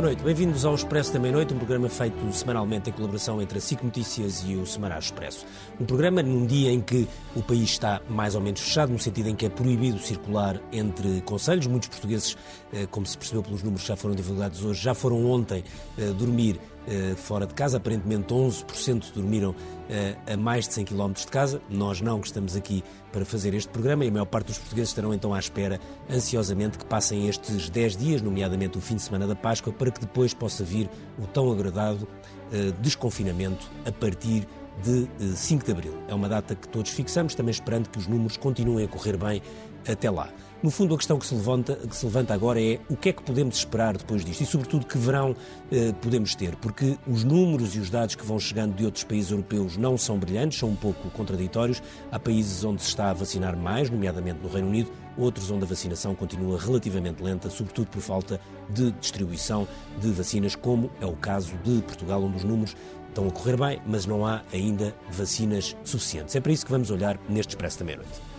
Boa noite, bem-vindos ao Expresso da Meia-Noite, um programa feito semanalmente em colaboração entre a SIC Notícias e o Semanário Expresso. Um programa num dia em que o país está mais ou menos fechado, no sentido em que é proibido circular entre conselhos. Muitos portugueses, eh, como se percebeu pelos números que já foram divulgados hoje, já foram ontem eh, dormir fora de casa. Aparentemente 11% dormiram a mais de 100 km de casa. Nós não, que estamos aqui para fazer este programa e a maior parte dos portugueses estarão então à espera, ansiosamente, que passem estes 10 dias, nomeadamente o fim de semana da Páscoa, para que depois possa vir o tão agradado desconfinamento a partir de 5 de abril. É uma data que todos fixamos, também esperando que os números continuem a correr bem até lá. No fundo, a questão que se, levanta, que se levanta agora é o que é que podemos esperar depois disto e, sobretudo, que verão eh, podemos ter, porque os números e os dados que vão chegando de outros países europeus não são brilhantes, são um pouco contraditórios. Há países onde se está a vacinar mais, nomeadamente no Reino Unido, outros onde a vacinação continua relativamente lenta, sobretudo por falta de distribuição de vacinas, como é o caso de Portugal, onde os números estão a correr bem, mas não há ainda vacinas suficientes. É para isso que vamos olhar neste Expresso da Meia-Noite.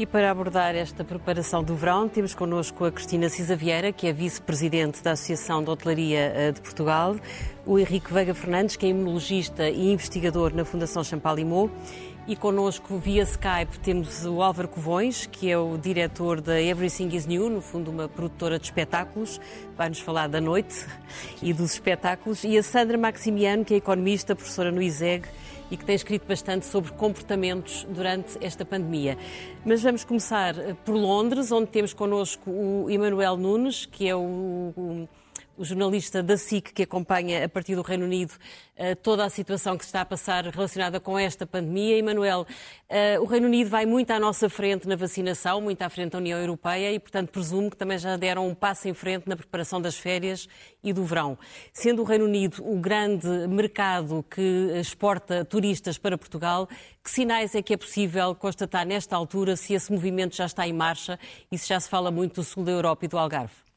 E para abordar esta preparação do verão, temos connosco a Cristina Cisa Vieira, que é vice-presidente da Associação de Hotelaria eh, de Portugal, o Henrique Veiga Fernandes, que é imunologista e investigador na Fundação Champalimau, e connosco via Skype temos o Álvaro Covões, que é o diretor da Everything is New, no fundo uma produtora de espetáculos, vai-nos falar da noite e dos espetáculos, e a Sandra Maximiano, que é economista, professora no ISEG, e que tem escrito bastante sobre comportamentos durante esta pandemia. Mas vamos começar eh, por Londres, onde temos connosco o Emanuel Nunes, que é o, o o jornalista da SIC que acompanha a partir do Reino Unido eh, toda a situação que se está a passar relacionada com esta pandemia. Emanuel, uh, o Reino Unido vai muito à nossa frente na vacinação, muito à frente da União Europeia e, portanto, presumo que também já deram um passo em frente na preparação das férias e do verão. Sendo o Reino Unido o grande mercado que exporta turistas para Portugal, que sinais é que é possível constatar nesta altura se esse movimento já está em marcha e se já se fala muito do sul da Europa e do Algarve?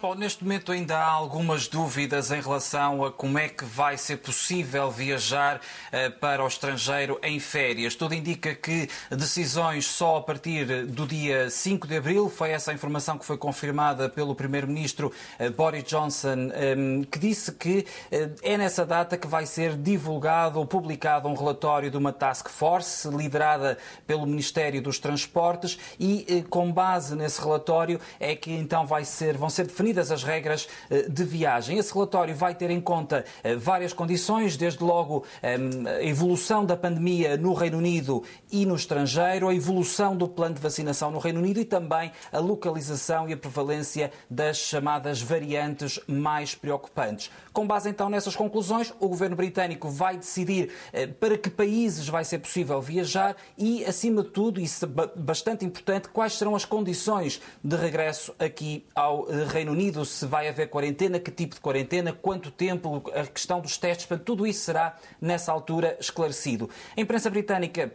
Bom, neste momento ainda há algumas dúvidas em relação a como é que vai ser possível viajar uh, para o estrangeiro em férias. Tudo indica que decisões só a partir do dia 5 de abril, foi essa a informação que foi confirmada pelo Primeiro-Ministro uh, Boris Johnson, um, ehm, que disse que uh, é nessa data que vai ser divulgado ou publicado um relatório de uma task force liderada pelo Ministério dos Transportes e, com base nesse relatório, é que então vai ser, vão ser definidas definidas as regras eh, de viagem. Esse relatório vai ter em conta eh, várias condições, desde logo ehm, a evolução da pandemia no Reino Unido e no estrangeiro, a evolução do plano de vacinação no Reino Unido e também a localização e a prevalência das chamadas variantes mais preocupantes. Com base então nessas conclusões, o governo britânico vai decidir eh, para que países vai ser possível viajar e, acima de tudo, isso é bastante importante, quais serão as condições de regresso aqui ao Reino Unido se vai haver quarentena, que tipo de quarentena, quanto tempo, a questão dos testes, tudo isso será nessa altura esclarecido. A imprensa britânica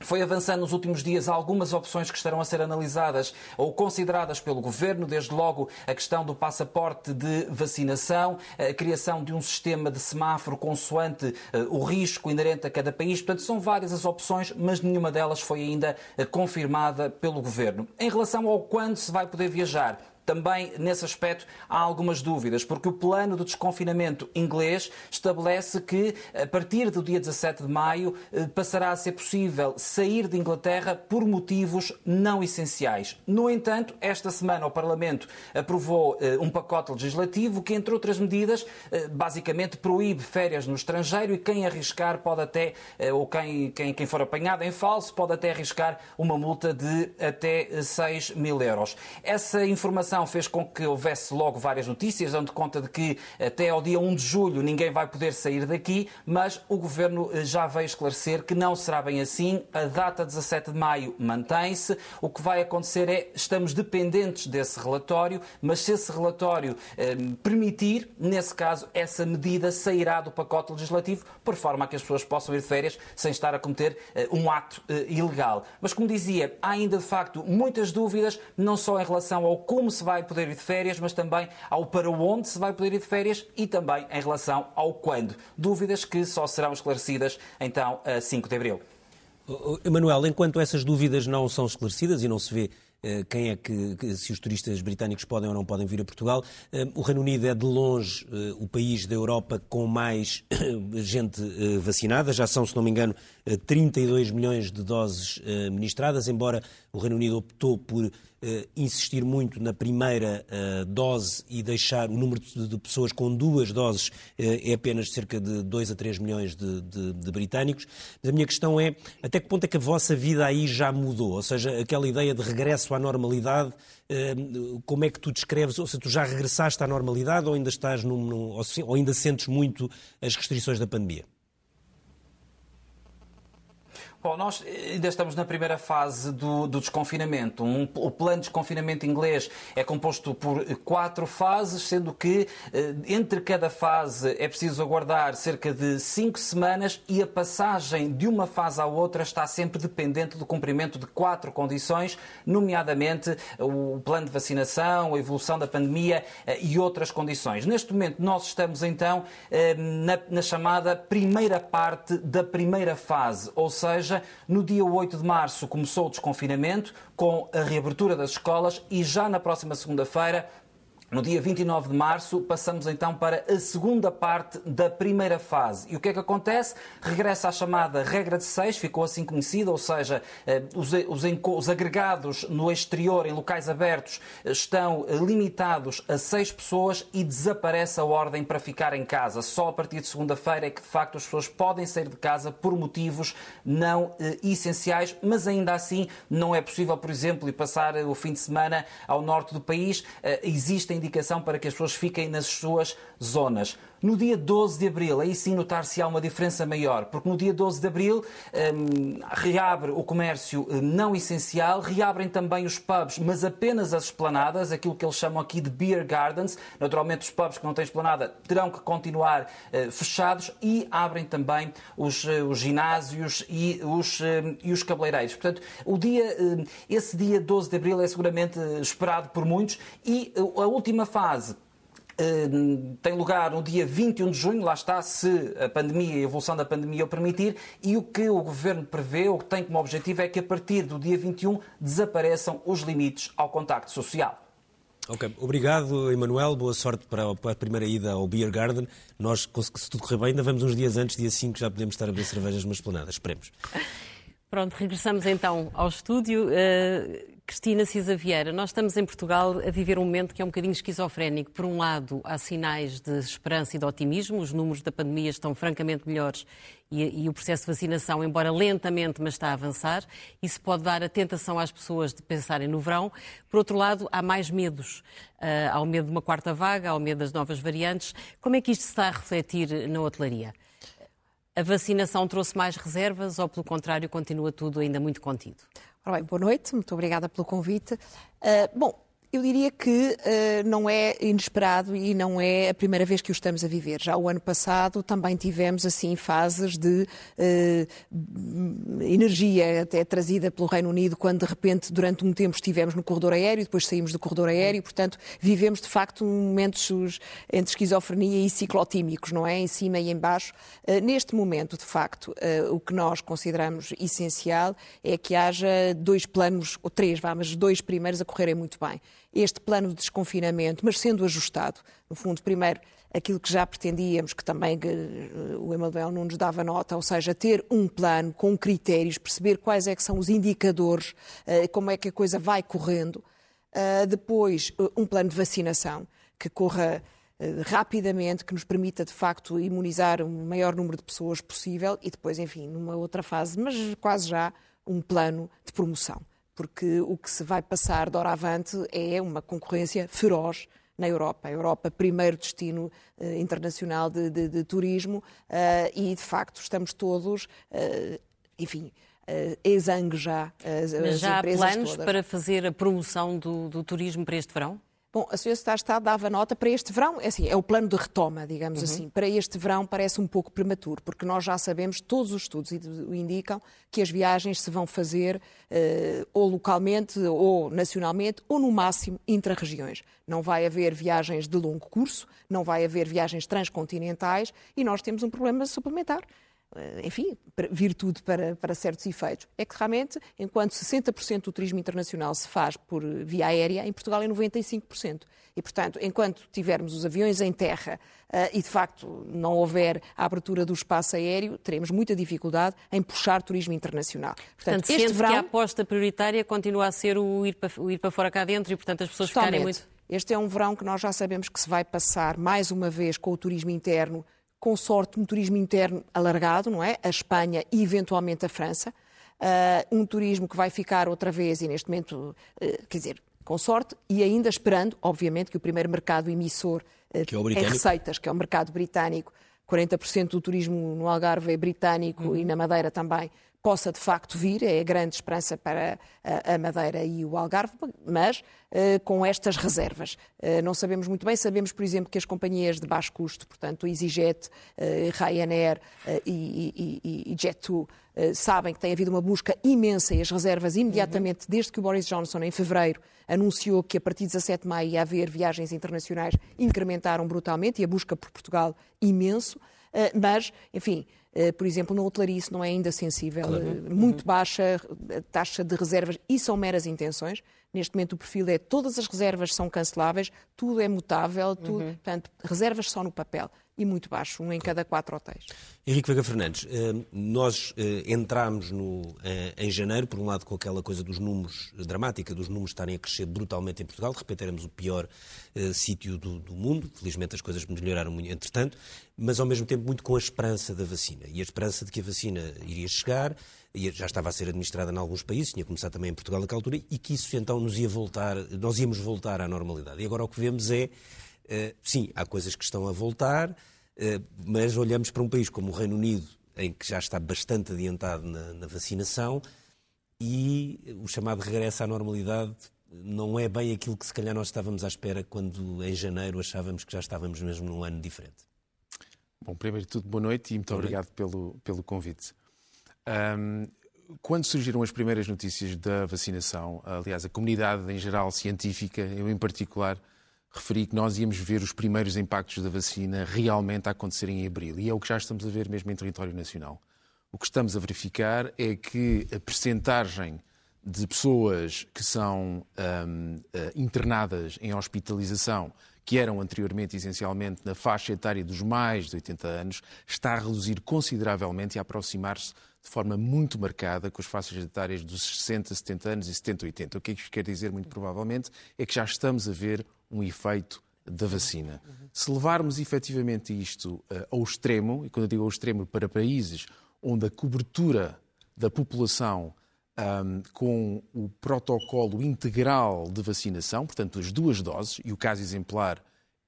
foi avançando nos últimos dias algumas opções que estarão a ser analisadas ou consideradas pelo Governo, desde logo a questão do passaporte de vacinação, a criação de um sistema de semáforo consoante uh, o risco inerente a cada país. Portanto, são várias as opções, mas nenhuma delas foi ainda uh, confirmada pelo Governo. Em relação ao quando se vai poder viajar, também nesse aspecto há algumas dúvidas, porque o plano de desconfinamento inglês estabelece que a partir do dia 17 de maio eh, passará a ser possível sair de Inglaterra por motivos não essenciais. No entanto, esta semana o Parlamento aprovou eh, um pacote legislativo que, entre outras medidas, eh, basicamente proíbe férias no estrangeiro e quem arriscar pode até, ou quem, quem, quem for apanhado em falso, pode até arriscar uma multa de até 6 mil euros. Essa informação fez com que houvesse logo várias notícias, dando conta de que até ao dia 1 de julho ninguém vai poder sair daqui, mas o Governo eh, já veio esclarecer que não será bem assim. A data 17 de maio mantém-se. O que vai acontecer é, estamos dependentes desse relatório, mas se esse relatório eh, permitir, nesse caso, essa medida sairá do pacote legislativo, por forma a que as pessoas possam ir de férias sem estar a cometer eh, um ato eh, ilegal. Mas, como dizia, há ainda de facto muitas dúvidas, não só em relação ao como se vai poder ir de férias, mas também ao para onde se vai poder ir de férias e também em relação ao quando. Dúvidas que só serão esclarecidas então a 5 de abril. Emanuel, enquanto essas dúvidas não são esclarecidas e não se vê quem é que, se os turistas britânicos podem ou não podem vir a Portugal. O Reino Unido é de longe o país da Europa com mais gente vacinada, já são, se não me engano, 32 milhões de doses ministradas, embora o Reino Unido optou por insistir muito na primeira uh, dose e deixar o número de, pessoas com duas doses uh, é apenas cerca de 2 a 3 milhões de, de, de, britânicos. Mas a minha questão é até que ponto é que a vossa vida aí já mudou? Ou seja, aquela ideia de regresso à normalidade, como é que tu descreves? Ou seja, tu já regressaste à normalidade ou ainda estás num, num ou ainda sentes muito as restrições da pandemia? Bom, nós ainda estamos na primeira fase do, do desconfinamento. Um, o plano de desconfinamento inglês é composto por quatro fases, sendo que eh, entre cada fase é preciso aguardar cerca de cinco semanas e a passagem de uma fase à outra está sempre dependente do cumprimento de quatro condições, nomeadamente o plano de vacinação, a evolução da pandemia eh, e outras condições. Neste momento, nós estamos então eh, na, na chamada primeira parte da primeira fase, ou seja, no dia 8 de março começou o desconfinamento, com a reabertura das escolas, e já na próxima segunda-feira no dia 29 de março, passamos então para a segunda parte da primeira fase. E o que é que acontece? Regressa à chamada regra de seis, ficou assim conhecida, ou seja, eh, os, os, os agregados no exterior, em locais abertos, eh, estão eh, limitados a seis pessoas e desaparece a ordem para ficar em casa. Só a partir de segunda-feira é que, de facto, as pessoas podem sair de casa por motivos não eh, essenciais, mas ainda assim não é possível, por exemplo, ir passar o fim de semana ao norte do país. Eh, existem indicação para que as pessoas fiquem nas suas zonas. No dia 12 de abril, aí sim notar-se-á uma diferença maior, porque no dia 12 de abril um, reabre o comércio hum, não essencial, reabrem também os pubs, mas apenas as esplanadas, aquilo que eles chamam aqui de beer gardens. Naturalmente, os pubs que não têm esplanada terão que continuar uh, fechados e abrem também os, uh, os ginásios e os, uh, e os cabeleireiros. Portanto, o dia, hum, esse dia 12 de abril é seguramente esperado por muitos e a última fase eh, tem lugar no dia 21 de junho, lá está, se a pandemia e a evolução da pandemia o permitir, e o que o Governo prevê, ou que tem como objetivo, é que a partir do dia 21 desapareçam os limites ao contacto social. Ok, obrigado, Emanuel. Boa sorte para a primeira ida ao Beer Garden. Nós, se tudo correr bem, ainda vamos uns dias antes, dia 5, já podemos estar a beber cervejas numa esplanada. Esperemos. Pronto, regressamos então ao estúdio. Uh... Cristina Cisa Vieira, nós estamos em Portugal a viver um momento que é um bocadinho esquizofrénico. Por um lado, há sinais de esperança e de otimismo, os números da pandemia estão francamente melhores e, e, o processo de vacinação, embora lentamente, mas está a avançar. Isso pode dar a tentação às pessoas de pensarem no verão. Por outro lado, há mais medos. Uh, há o medo de uma quarta vaga, há o medo das novas variantes. Como é que isto se está a refletir na hotelaria? A vacinação trouxe mais reservas ou, pelo contrário, continua tudo ainda muito contido? Ora bem, boa noite, muito obrigada pelo convite. Uh, bom, eu diria que uh, não é inesperado e não é a primeira vez que o estamos a viver. Já o ano passado também tivemos assim fases de uh, energia até trazida pelo Reino Unido, quando de repente durante um tempo estivemos no corredor aéreo, depois saímos do corredor aéreo, portanto vivemos de facto momentos entre esquizofrenia e ciclotímicos, não é? Em cima e em baixo. Uh, neste momento, de facto, o que nós consideramos essencial é que haja dois planos, ou três, vá, mas dois primeiros a correrem muito bem este plano de desconfinamento, mas sendo ajustado. No fundo, primeiro, aquilo que já pretendíamos, que também eh, o Emanuel não nos dava nota, ou seja, ter um plano com critérios, perceber quais é que são os indicadores, eh, como é que a coisa vai correndo. Eh, depois, um plano de vacinação que corra rapidamente, que nos permita de facto imunizar o maior número de pessoas possível e depois, enfim, numa outra fase, mas quase já, um plano de promoção porque o que se vai passar de hora avante é uma concorrência feroz na Europa. A Europa, primeiro destino uh, internacional de, de, de turismo, uh, e de facto estamos todos, uh, enfim. Uh, exangue já as, Mas já há planos todas. para fazer a promoção do, do turismo para este verão? Bom, a Sociedade de Estado dava nota para este verão, é, assim, é o plano de retoma, digamos uhum. assim. Para este verão parece um pouco prematuro, porque nós já sabemos, todos os estudos indicam que as viagens se vão fazer uh, ou localmente, ou nacionalmente, ou no máximo intra-regiões. Não vai haver viagens de longo curso, não vai haver viagens transcontinentais e nós temos um problema suplementar enfim, virtude para, para certos efeitos, é que realmente, enquanto 60% do turismo internacional se faz por via aérea, em Portugal é 95%. E, portanto, enquanto tivermos os aviões em terra uh, e, de facto, não houver a abertura do espaço aéreo, teremos muita dificuldade em puxar turismo internacional. Portanto, portanto este verão... que a aposta prioritária continua a ser o ir, para, o ir para fora cá dentro e, portanto, as pessoas Totalmente. ficarem muito... Este é um verão que nós já sabemos que se vai passar mais uma vez com o turismo interno com sorte, um turismo interno alargado, não é? A Espanha e eventualmente a França. Uh, um turismo que vai ficar outra vez, e neste momento, uh, quer dizer, com sorte, e ainda esperando, obviamente, que o primeiro mercado emissor uh, que é o em receitas, que é o mercado britânico, 40% do turismo no Algarve é britânico uhum. e na Madeira também, possa de facto vir, é a grande esperança para a Madeira e o Algarve, mas uh, com estas reservas. Uh, não sabemos muito bem, sabemos, por exemplo, que as companhias de baixo custo, portanto, EasyJet, uh, Ryanair e, e, e Jet2, sabem que tem havido uma busca imensa e as reservas imediatamente, uhum. desde que o Boris Johnson, em fevereiro, anunciou que a partir de 17 de maio ia haver viagens internacionais, incrementaram brutalmente e a busca por Portugal imenso. Mas, enfim, eh, por exemplo, na hotelaria isso não é ainda sensível. Eh, muito uhum. baixa a taxa de reservas e são meras intenções. Neste momento o perfil é todas as reservas são canceláveis, tudo é mutável, tudo, uhum. portanto, reservas só no papel e muito baixo, um em cada quatro hotéis. Henrique Vega Fernandes, eh, nós entramos no, em janeiro, por um lado, com aquela coisa dos números, dramática, dos números estarem a crescer brutalmente em Portugal, de repente éramos o pior sítio do, do, mundo, felizmente as coisas melhoraram muito entretanto, mas ao mesmo tempo muito com a esperança da vacina, e a esperança de que a vacina iria chegar, já estava a ser administrada em alguns países, tinha começado também em Portugal naquela altura, e que isso então nos ia voltar, nós íamos voltar à normalidade. E agora o que vemos é, sim, há coisas que estão a voltar, uh, mas olhamos para um país como o Reino Unido, em que já está bastante adiantado na, na vacinação, e o chamado regresso à normalidade não é bem aquilo que se calhar nós estávamos à espera quando em janeiro achávamos que já estávamos mesmo num ano diferente. Bom, primeiro de tudo, boa noite e muito obrigado pelo, pelo convite. Um, quando surgiram as primeiras notícias da vacinação, aliás, a comunidade em geral científica, eu em particular, referi que nós íamos ver os primeiros impactos da vacina realmente a acontecer em abril. E é o que já estamos a ver mesmo em território nacional. O que estamos a verificar é que a percentagem de pessoas que são um, uh, internadas em hospitalização que eram anteriormente essencialmente na faixa etária dos mais de 80 anos, está a reduzir consideravelmente e a aproximar-se de forma muito marcada com as faixas etárias dos 60, 70 anos e 70, 80. O que é que isto quer dizer, muito provavelmente, é que já estamos a ver um efeito da vacina. Se levarmos efetivamente isto uh, ao extremo, e quando eu digo ao extremo, para países onde a cobertura da população um, com o protocolo integral de vacinação, portanto, as duas doses, e o caso exemplar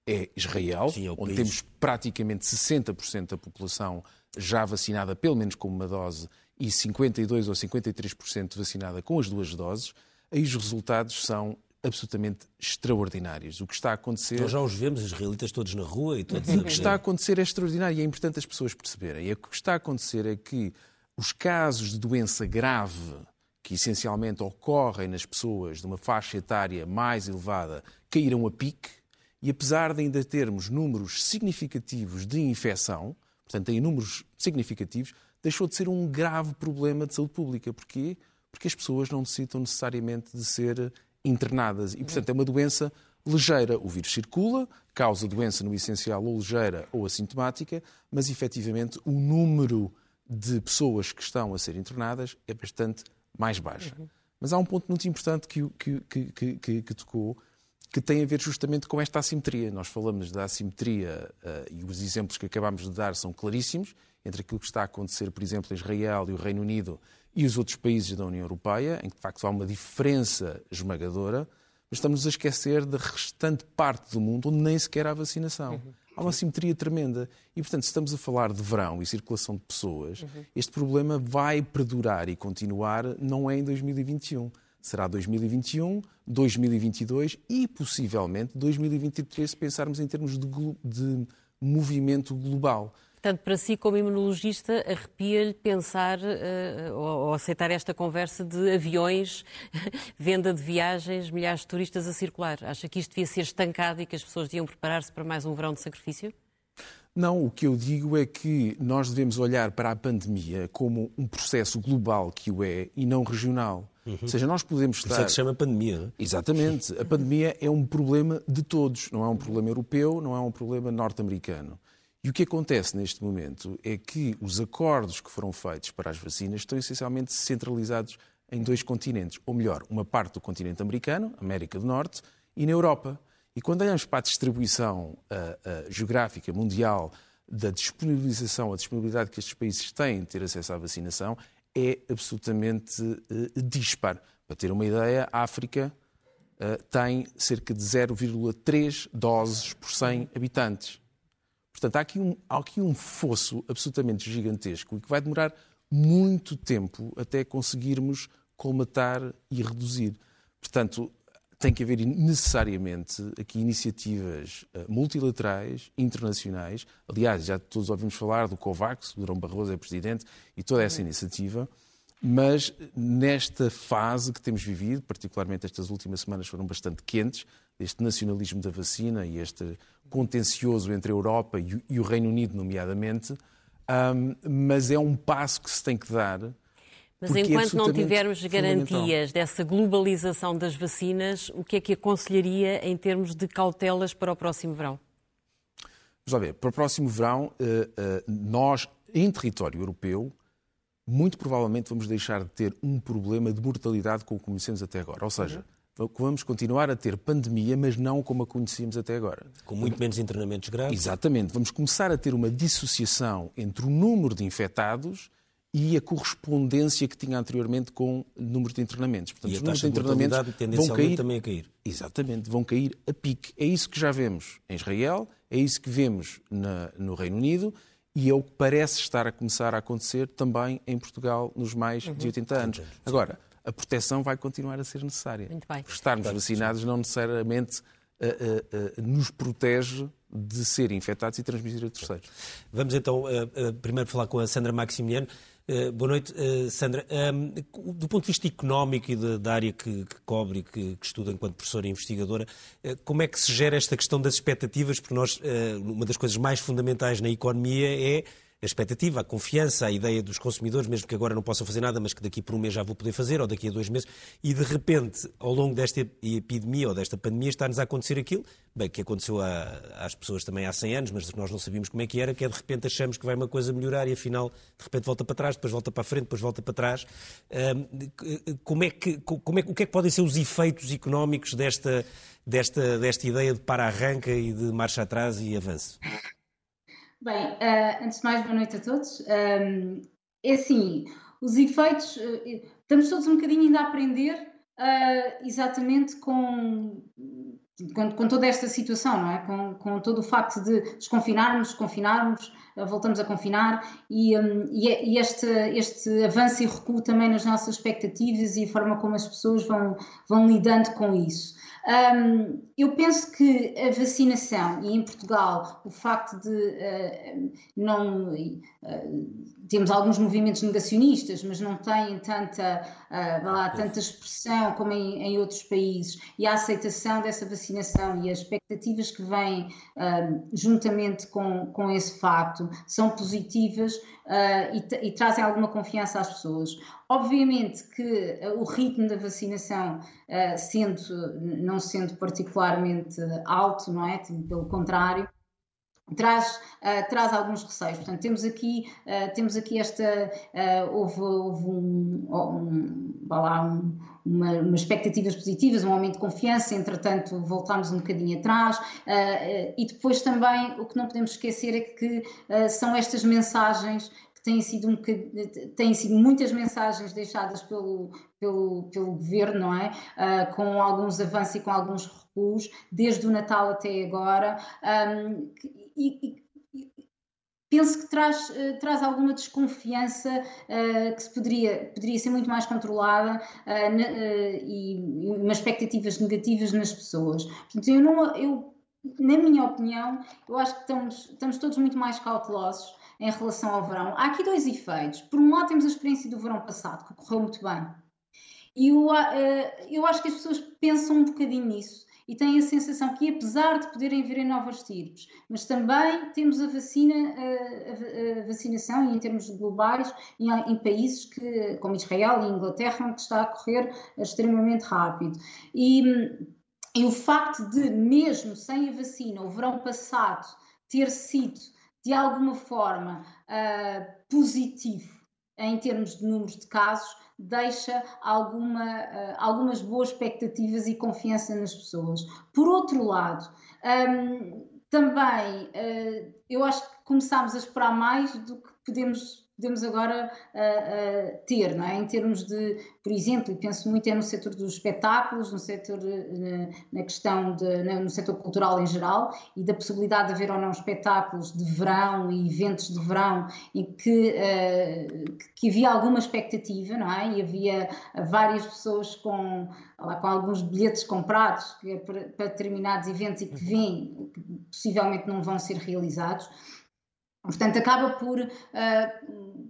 é Israel, Sim, é onde país. temos praticamente 60% da população já vacinada, pelo menos com uma dose, e 52% ou 53% vacinada com as duas doses, aí os resultados são absolutamente extraordinários. O que está a acontecer. Nós já os vemos, os israelitas todos na rua e todos O que está a acontecer é extraordinário e é importante as pessoas perceberem. E o que está a acontecer é que os casos de doença grave que essencialmente ocorrem nas pessoas de uma faixa etária mais elevada, caíram a pique, e apesar de ainda termos números significativos de infecção, portanto, em números significativos, deixou de ser um grave problema de saúde pública. Porquê? Porque as pessoas não necessitam necessariamente de ser internadas. E, portanto, é uma doença ligeira. O vírus circula, causa doença no essencial ou ligeira ou assintomática, mas efetivamente o número de pessoas que estão a ser internadas é bastante mais baixa. Uhum. Mas há um ponto muito importante que, que, que, que, tocou, que tem a ver justamente com esta assimetria. Nós falamos da assimetria uh, e os exemplos que acabámos de dar são claríssimos entre aquilo que está a acontecer, por exemplo, em Israel e o Reino Unido e os outros países da União Europeia, em que de facto há uma diferença esmagadora, mas estamos a esquecer da restante parte do mundo onde nem sequer há vacinação. Uhum. Há uma simetria tremenda. E, portanto, se estamos a falar de verão e circulação de pessoas, uhum. este problema vai perdurar e continuar, não é em 2021. Será 2021, 2022 e, possivelmente, 2023, se pensarmos em termos de, de movimento global. Portanto, para si, como imunologista, arrepia-lhe pensar uh, ou, ou, aceitar esta conversa de aviões, venda de viagens, milhares de turistas a circular. Acha que isto devia ser estancado e que as pessoas deviam preparar-se para mais um verão de sacrifício? Não, o que eu digo é que nós devemos olhar para a pandemia como um processo global que o é e não regional. Uhum. Ou seja, nós podemos estar. Isso é que se chama pandemia, não é? Exatamente. A pandemia é um problema de todos, não é um problema europeu, não é um problema norte-americano. E o que acontece neste momento é que os acordos que foram feitos para as vacinas estão essencialmente centralizados em dois continentes, ou melhor, uma parte do continente americano, América do Norte, e na Europa. E quando olhamos para a distribuição uh, uh, geográfica mundial da disponibilização, a disponibilidade que estes países têm de ter acesso à vacinação, é absolutamente uh, dispar. Para ter uma ideia, a África tem cerca de 0,3 doses por 100 habitantes. Portanto, há aqui, um, há aqui um fosso absolutamente gigantesco e que vai demorar muito tempo até conseguirmos colmatar e reduzir. Portanto, tem que haver necessariamente aqui iniciativas eh, multilaterais, internacionais. Aliás, já todos ouvimos falar do COVAX, o Durão Barroso é presidente, e toda essa iniciativa. Mas nesta fase que temos vivido, particularmente estas últimas semanas foram bastante quentes, este nacionalismo da vacina e este contencioso entre a Europa e o Reino Unido, nomeadamente, um, mas é um passo que se tem que dar mas é enquanto é não tivermos garantias dessa globalização das vacinas, o que é que aconselharia em termos de cautelas para o próximo verão? Vamos ver, para o próximo verão, eh, eh, nós, em território europeu, muito provavelmente vamos deixar de ter um problema de mortalidade como conhecemos até agora. Ou seja, uhum. Vamos continuar a ter pandemia, mas não como a conhecíamos até agora. Com muito menos internamentos graves. Exatamente. Vamos começar a ter uma dissociação entre o número de infectados e a correspondência que tinha anteriormente com o número de internamentos. Portanto, e os números de internamentos vão cair, também a cair. Exatamente, vão cair a pique. É isso que já vemos em Israel, é isso que vemos na, no Reino Unido e é o que parece estar a começar a acontecer também em Portugal nos mais uhum. de 80 anos. Agora, a proteção vai continuar a ser necessária. Muito bem. Estarmos vacinados não necessariamente uh, uh, uh, nos protege de ser infectados e transmitir a terceiros. Vamos então primeiro falar com a Sandra Maximiano. Uh, boa noite, uh, Sandra. Um, do ponto de vista económico e de, da área que, que cobre e que, que, estuda enquanto professora e investigadora, uh, como é que se gera esta questão das expectativas? Porque nós, uma das coisas mais fundamentais na economia é a expectativa, a confiança, a ideia dos consumidores, mesmo que agora não possam fazer nada, mas que daqui por um mês já vou poder fazer, ou daqui a dois meses, e de repente, ao longo desta epidemia ou desta pandemia, está-nos a acontecer aquilo, bem, que aconteceu a, às pessoas também há 100 anos, mas nós não sabíamos como é que era, que é de repente achamos que vai uma coisa melhorar e afinal, de repente volta para trás, depois volta para a frente, depois volta para trás. como é que, como é, o que é que podem ser os efeitos económicos desta, desta, desta ideia de para-arranca e de marcha atrás e avanço? Bem, uh, antes de mais, boa noite a todos. Um, é assim, os efeitos, uh, estamos todos um bocadinho ainda a aprender uh, exatamente com, com, com, toda esta situação, não é? Com, com, todo o facto de desconfinarmos, desconfinarmos, voltamos a confinar e, um, e, é, e, este, este avanço e recuo também nas nossas expectativas e a forma como as pessoas vão, vão lidando com isso. Um, eu penso que a vacinação, e em Portugal o facto de uh, não. Uh, temos alguns movimentos negacionistas, mas não têm tanta, uh, lá, tanta expressão como em, em, outros países, e a aceitação dessa vacinação e as expectativas que vêm uh, juntamente com, com esse facto são positivas uh, e, e, trazem alguma confiança às pessoas. Obviamente que o ritmo da vacinação, sendo, não sendo particularmente alto, não é? Pelo contrário, traz, uh, traz alguns receios. Portanto, temos aqui, uh, temos aqui esta, uh, houve, houve um, um, lá, um, uma, umas expectativas positivas, um aumento de confiança, entretanto voltámos um bocadinho atrás e depois também o que não podemos esquecer é que são estas mensagens que têm sido, um têm sido muitas mensagens deixadas pelo, pelo, pelo governo, não é? Uh, com alguns avanços e com alguns recuos, desde o Natal até agora, um, e, e, penso que traz, uh, traz alguma desconfiança uh, que se poderia, poderia ser muito mais controlada uh, na, e, e umas expectativas negativas nas pessoas. Portanto, eu não, eu, na minha opinião, eu acho que estamos, estamos todos muito mais cautelosos em relação ao verão. Há aqui dois efeitos. Por um lado, temos a experiência do verão passado, que correu muito bem. E eu, eu acho que as pessoas pensam um bocadinho nisso e têm a sensação que, apesar de poderem vir em novas tipos, mas também temos a vacina, a, a, vacinação, em termos globais, em, em, países que, como Israel e Inglaterra, que está a correr extremamente rápido. E, e o facto de, mesmo sem a vacina, o verão passado ter sido, de alguma forma, uh, positivo em termos de números de casos, deixa alguma, uh, algumas boas expectativas e confiança nas pessoas. Por outro lado, um, também uh, eu acho que começámos a esperar mais do que podemos podemos agora uh, uh, ter, não é? em termos de, por exemplo, e penso muito é no setor dos espetáculos, no setor, uh, na questão de, no setor cultural em geral e da possibilidade de haver ou não espetáculos de verão e eventos de verão em que, que havia alguma expectativa, não é? E havia várias pessoas com, lá, com alguns bilhetes comprados é para, para determinados eventos e que vêm, que possivelmente não vão ser realizados. Portanto, acaba por, uh,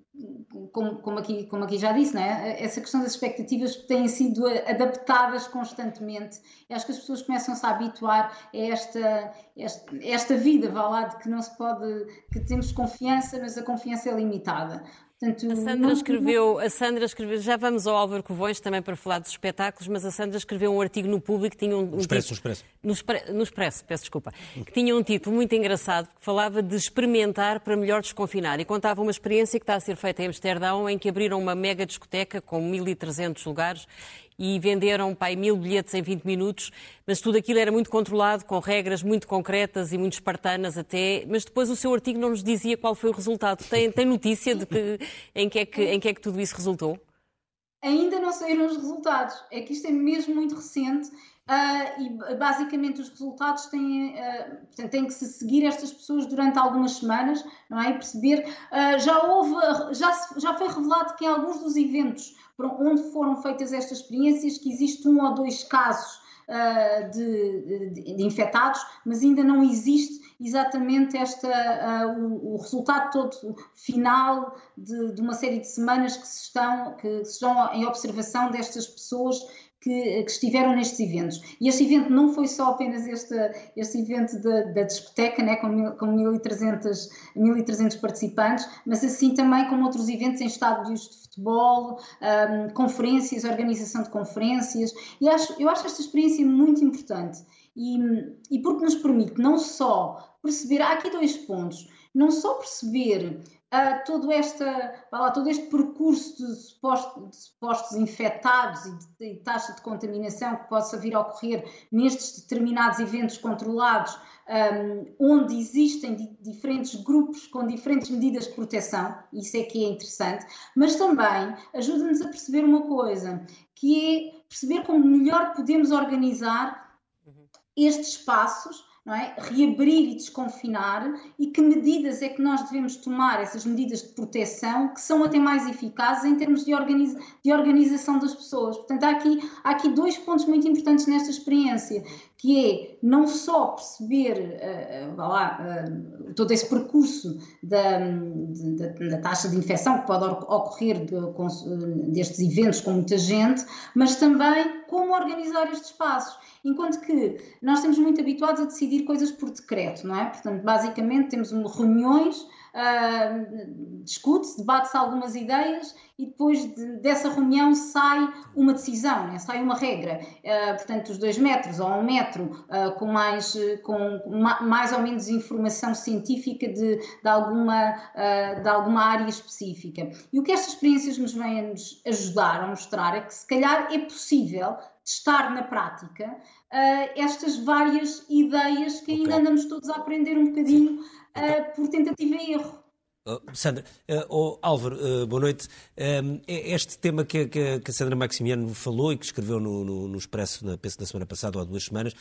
como, como, aqui, como aqui já disse, é? essa questão das expectativas têm sido adaptadas constantemente. Eu acho que as pessoas começam-se a habituar a esta, esta, esta vida, vá lá, de que não se pode, que temos confiança, mas a confiança é limitada. Portanto, a Sandra, escreveu, a Sandra escreveu, já vamos ao Álvaro Covões também para falar dos espetáculos, mas a Sandra escreveu um artigo no Público que tinha um, um no Expresso, título, no Expresso. No, Expresso, peço desculpa, que tinha um título muito engraçado que falava de experimentar para melhor desconfinar e contava uma experiência que está a ser feita em Amsterdão em que abriram uma mega discoteca com 1.300 lugares e venderam pai, mil bilhetes em 20 minutos, mas tudo aquilo era muito controlado, com regras muito concretas e muito espartanas até, mas depois o seu artigo não nos dizia qual foi o resultado. Tem, tem notícia de que, em, que é que, em que é que tudo isso resultou? Ainda não saíram os resultados. É que isto é mesmo muito recente Uh, e basicamente os resultados têm, uh, portanto, têm que se seguir estas pessoas durante algumas semanas, não é? E perceber, uh, já houve, já, já foi revelado que em alguns dos eventos onde foram feitas estas experiências, que existe um ou dois casos de, de, de, infectados, mas ainda não existe exatamente esta, o, o, resultado todo final de, de, uma série de semanas que se estão, que estão em observação destas pessoas que, que, estiveram nestes eventos. E este evento não foi só apenas este, este evento da, da discoteca, né, com, com 1.300, 1.300 participantes, mas assim também como outros eventos em estádios de futebol, um, conferências, organização de conferências. E acho, eu acho esta experiência muito importante. E, e porque nos permite não só perceber, há aqui dois pontos, não só perceber uh, todo, esta, lá, todo este percurso de supostos, de supostos infectados e, de, de, taxa de contaminação que possa vir a ocorrer nestes determinados eventos controlados, um, onde existem di diferentes grupos com diferentes medidas de proteção, isso é que é interessante, mas também ajuda-nos a perceber uma coisa, que é perceber como melhor podemos organizar uhum. estes espaços é? reabrir e desconfinar e que medidas é que nós devemos tomar, essas medidas de proteção, que são até mais eficazes em termos de, de organização das pessoas. Portanto, há aqui, há aqui dois pontos muito importantes nesta experiência, que é não só perceber uh, lá, uh, todo esse percurso da, da, da, taxa de infecção que pode ocorrer de, com, destes eventos com muita gente, mas também como organizar estes espaços. Enquanto que nós estamos muito habituados a decidir coisas por decreto, não é? Portanto, basicamente temos reuniões, uh, discute-se, debate-se algumas ideias e depois de, dessa reunião sai uma decisão, né? sai uma regra. Uh, portanto, os dois metros ou um metro uh, com, mais, com mais ou menos informação científica de, de, alguma, de alguma área específica. E o que estas experiências nos vêm nos ajudar a mostrar é que se calhar é possível testar na prática uh, estas várias ideias que ainda okay. andamos todos a aprender um bocadinho uh, por tentativa e erro. Oh, Sandra, uh, oh, Álvaro, uh, boa noite. Um, este tema que, que, que, a Sandra Maximiano falou e que escreveu no, no, no Expresso, na, penso na semana passada ou há duas semanas,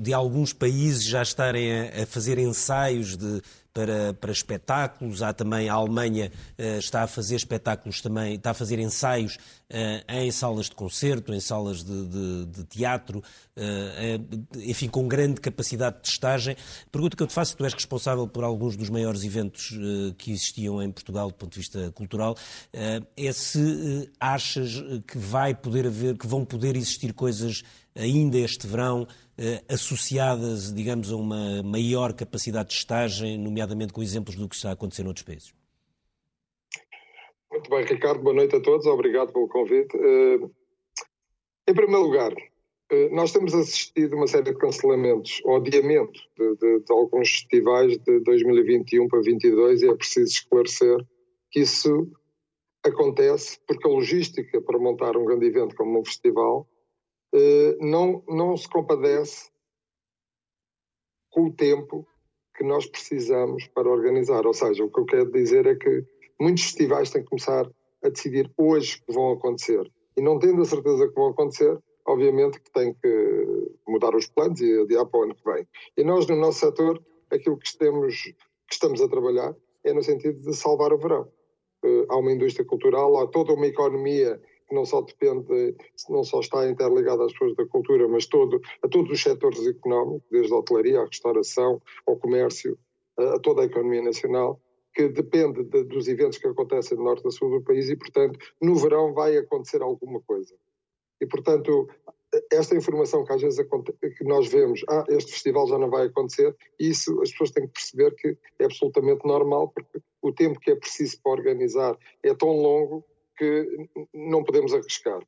de alguns países já estarem a, a fazer ensaios de para, para espetáculos. Há também a Alemanha uh, está a fazer espetáculos também, está a fazer ensaios uh, em salas de concerto, em salas de, de, de teatro, uh, enfim, com grande capacidade de testagem. Pergunta que eu te faço, tu és responsável por alguns dos maiores eventos que existiam em Portugal do ponto de vista cultural, é se achas que vai poder haver, que vão poder existir coisas ainda este verão eh, associadas, digamos, a uma maior capacidade de estagem, nomeadamente com exemplos do que está a acontecer noutros países? Muito bem, Ricardo, boa noite a todos, obrigado pelo convite. Uh, em primeiro lugar, uh, nós temos assistido uma série de cancelamentos, ou adiamento de, de, de, alguns festivais de 2021 para 2022 e é preciso esclarecer que isso acontece porque a logística para montar um grande evento como um festival não, não se compadece com o tempo que nós precisamos para organizar. Ou seja, o que eu quero dizer é que muitos festivais têm que começar a decidir hoje que vão acontecer. E não tendo a certeza que vão acontecer, obviamente que têm que mudar os planos e adiar para o ano que vem. E nós, no nosso setor, aquilo que, estamos, que estamos a trabalhar é no sentido de salvar o verão. Uh, há uma indústria cultural, há toda uma economia que não só depende, não só está interligada às pessoas da cultura, mas todo, a todos os setores económicos, desde a hotelaria, à restauração, ao comércio, a toda a economia nacional, que depende de, dos eventos que acontecem no norte e sul do país e, portanto, no verão vai acontecer alguma coisa. E, portanto, esta informação que às vezes que nós vemos, ah, este festival já não vai acontecer, isso as pessoas têm que perceber que é absolutamente normal, porque o tempo que é preciso para organizar é tão longo que não podemos arriscar.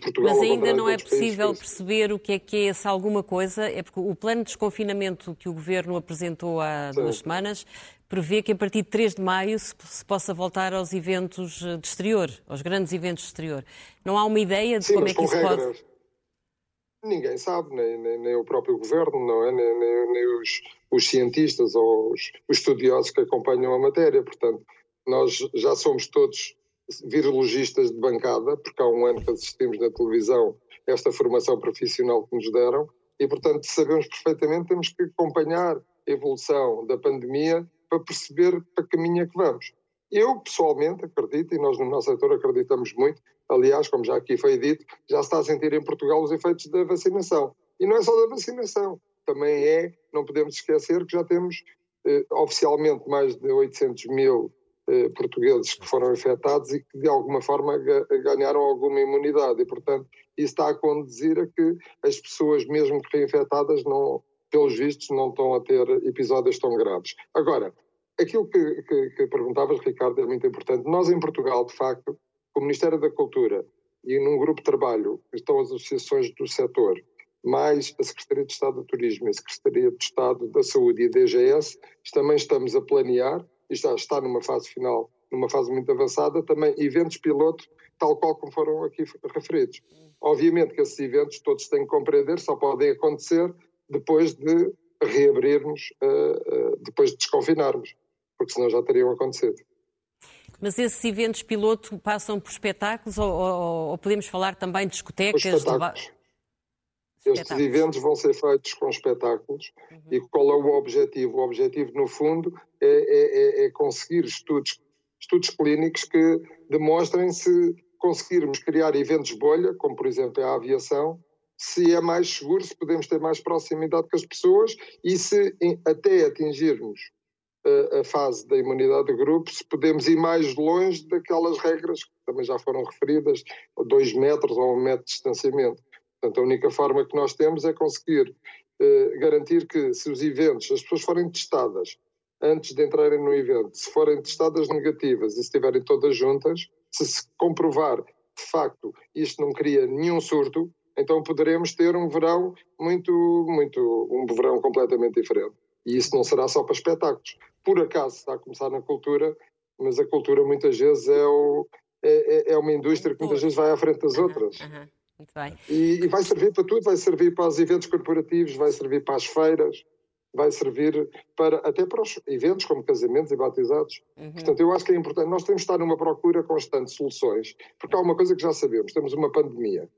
Portugal, Mas ainda não é possível perceber o que é que é essa alguma coisa, é porque o plano de desconfinamento que o Governo apresentou há Sim. duas semanas prevê que a partir de 3 de maio se, se, possa voltar aos eventos eh, de exterior, aos grandes eventos de exterior. Não há uma ideia de Sim, como é que isso regras. pode... Ninguém sabe, nem, nem, nem, o próprio Governo, não é? nem, nem, nem os, os, cientistas ou os, os estudiosos que acompanham a matéria. Portanto, nós já somos todos virologistas de bancada, porque há um ano que assistimos na televisão esta formação profissional que nos deram, e portanto sabemos perfeitamente temos que acompanhar a evolução da pandemia para perceber para que caminho é que vamos. Eu, pessoalmente, acredito, e nós no nosso setor acreditamos muito, aliás, como já aqui foi dito, já se está a sentir em Portugal os efeitos da vacinação. E não é só da vacinação, também é, não podemos esquecer que já temos eh, oficialmente mais de 800 mil portugueses que foram infectados e que de alguma forma ganharam alguma imunidade e, portanto, isso está a conduzir a que as pessoas, mesmo que reinfectadas, não, pelos vistos, não estão a ter episódios tão graves. Agora, aquilo que, que, que perguntavas, Ricardo, é muito importante. Nós, em Portugal, de facto, o Ministério da Cultura e num grupo de trabalho estão as associações do setor, mais a Secretaria de Estado do Turismo e a Secretaria de Estado da Saúde e a DGS, também estamos a planear e já está numa fase final, numa fase muito avançada, também eventos piloto, tal qual como foram aqui referidos. Obviamente que esses eventos todos têm que compreender, só podem acontecer depois de reabrirmos, uh, uh, depois de desconfinarmos, porque senão já teriam acontecido. Mas esses eventos piloto passam por espetáculos ou, ou, ou podemos falar também de discotecas? Espetáculos. Estes eventos vão ser feitos com espetáculos uhum. e qual é o objetivo? O objetivo, no fundo, é, é, é, é conseguir estudos, estudos clínicos que demonstrem se conseguirmos criar eventos bolha, como por exemplo a aviação, se é mais seguro, se podemos ter mais proximidade com as pessoas e se até atingirmos a, a fase da imunidade de grupo, se podemos ir mais longe daquelas regras que também já foram referidas, dois metros ou um metro de distanciamento. Portanto, a única forma que nós temos é conseguir eh, garantir que se os eventos, as pessoas forem testadas antes de entrarem no evento, se forem testadas negativas e se estiverem todas juntas, se se comprovar de facto isto não cria nenhum surto, então poderemos ter um verão muito, muito, um verão completamente diferente. E isso não será só para espetáculos. Por acaso está a começar na cultura, mas a cultura muitas vezes é, o, é, é, é uma indústria que muitas vezes vai à frente das outras. Muito bem. E, e, vai servir para tudo, vai servir para os eventos corporativos, vai servir para as feiras, vai servir para até para os eventos como casamentos e batizados. Uhum. Portanto, eu acho que é importante. Nós temos de estar numa procura constante de soluções, porque há uma coisa que já sabemos: temos uma pandemia.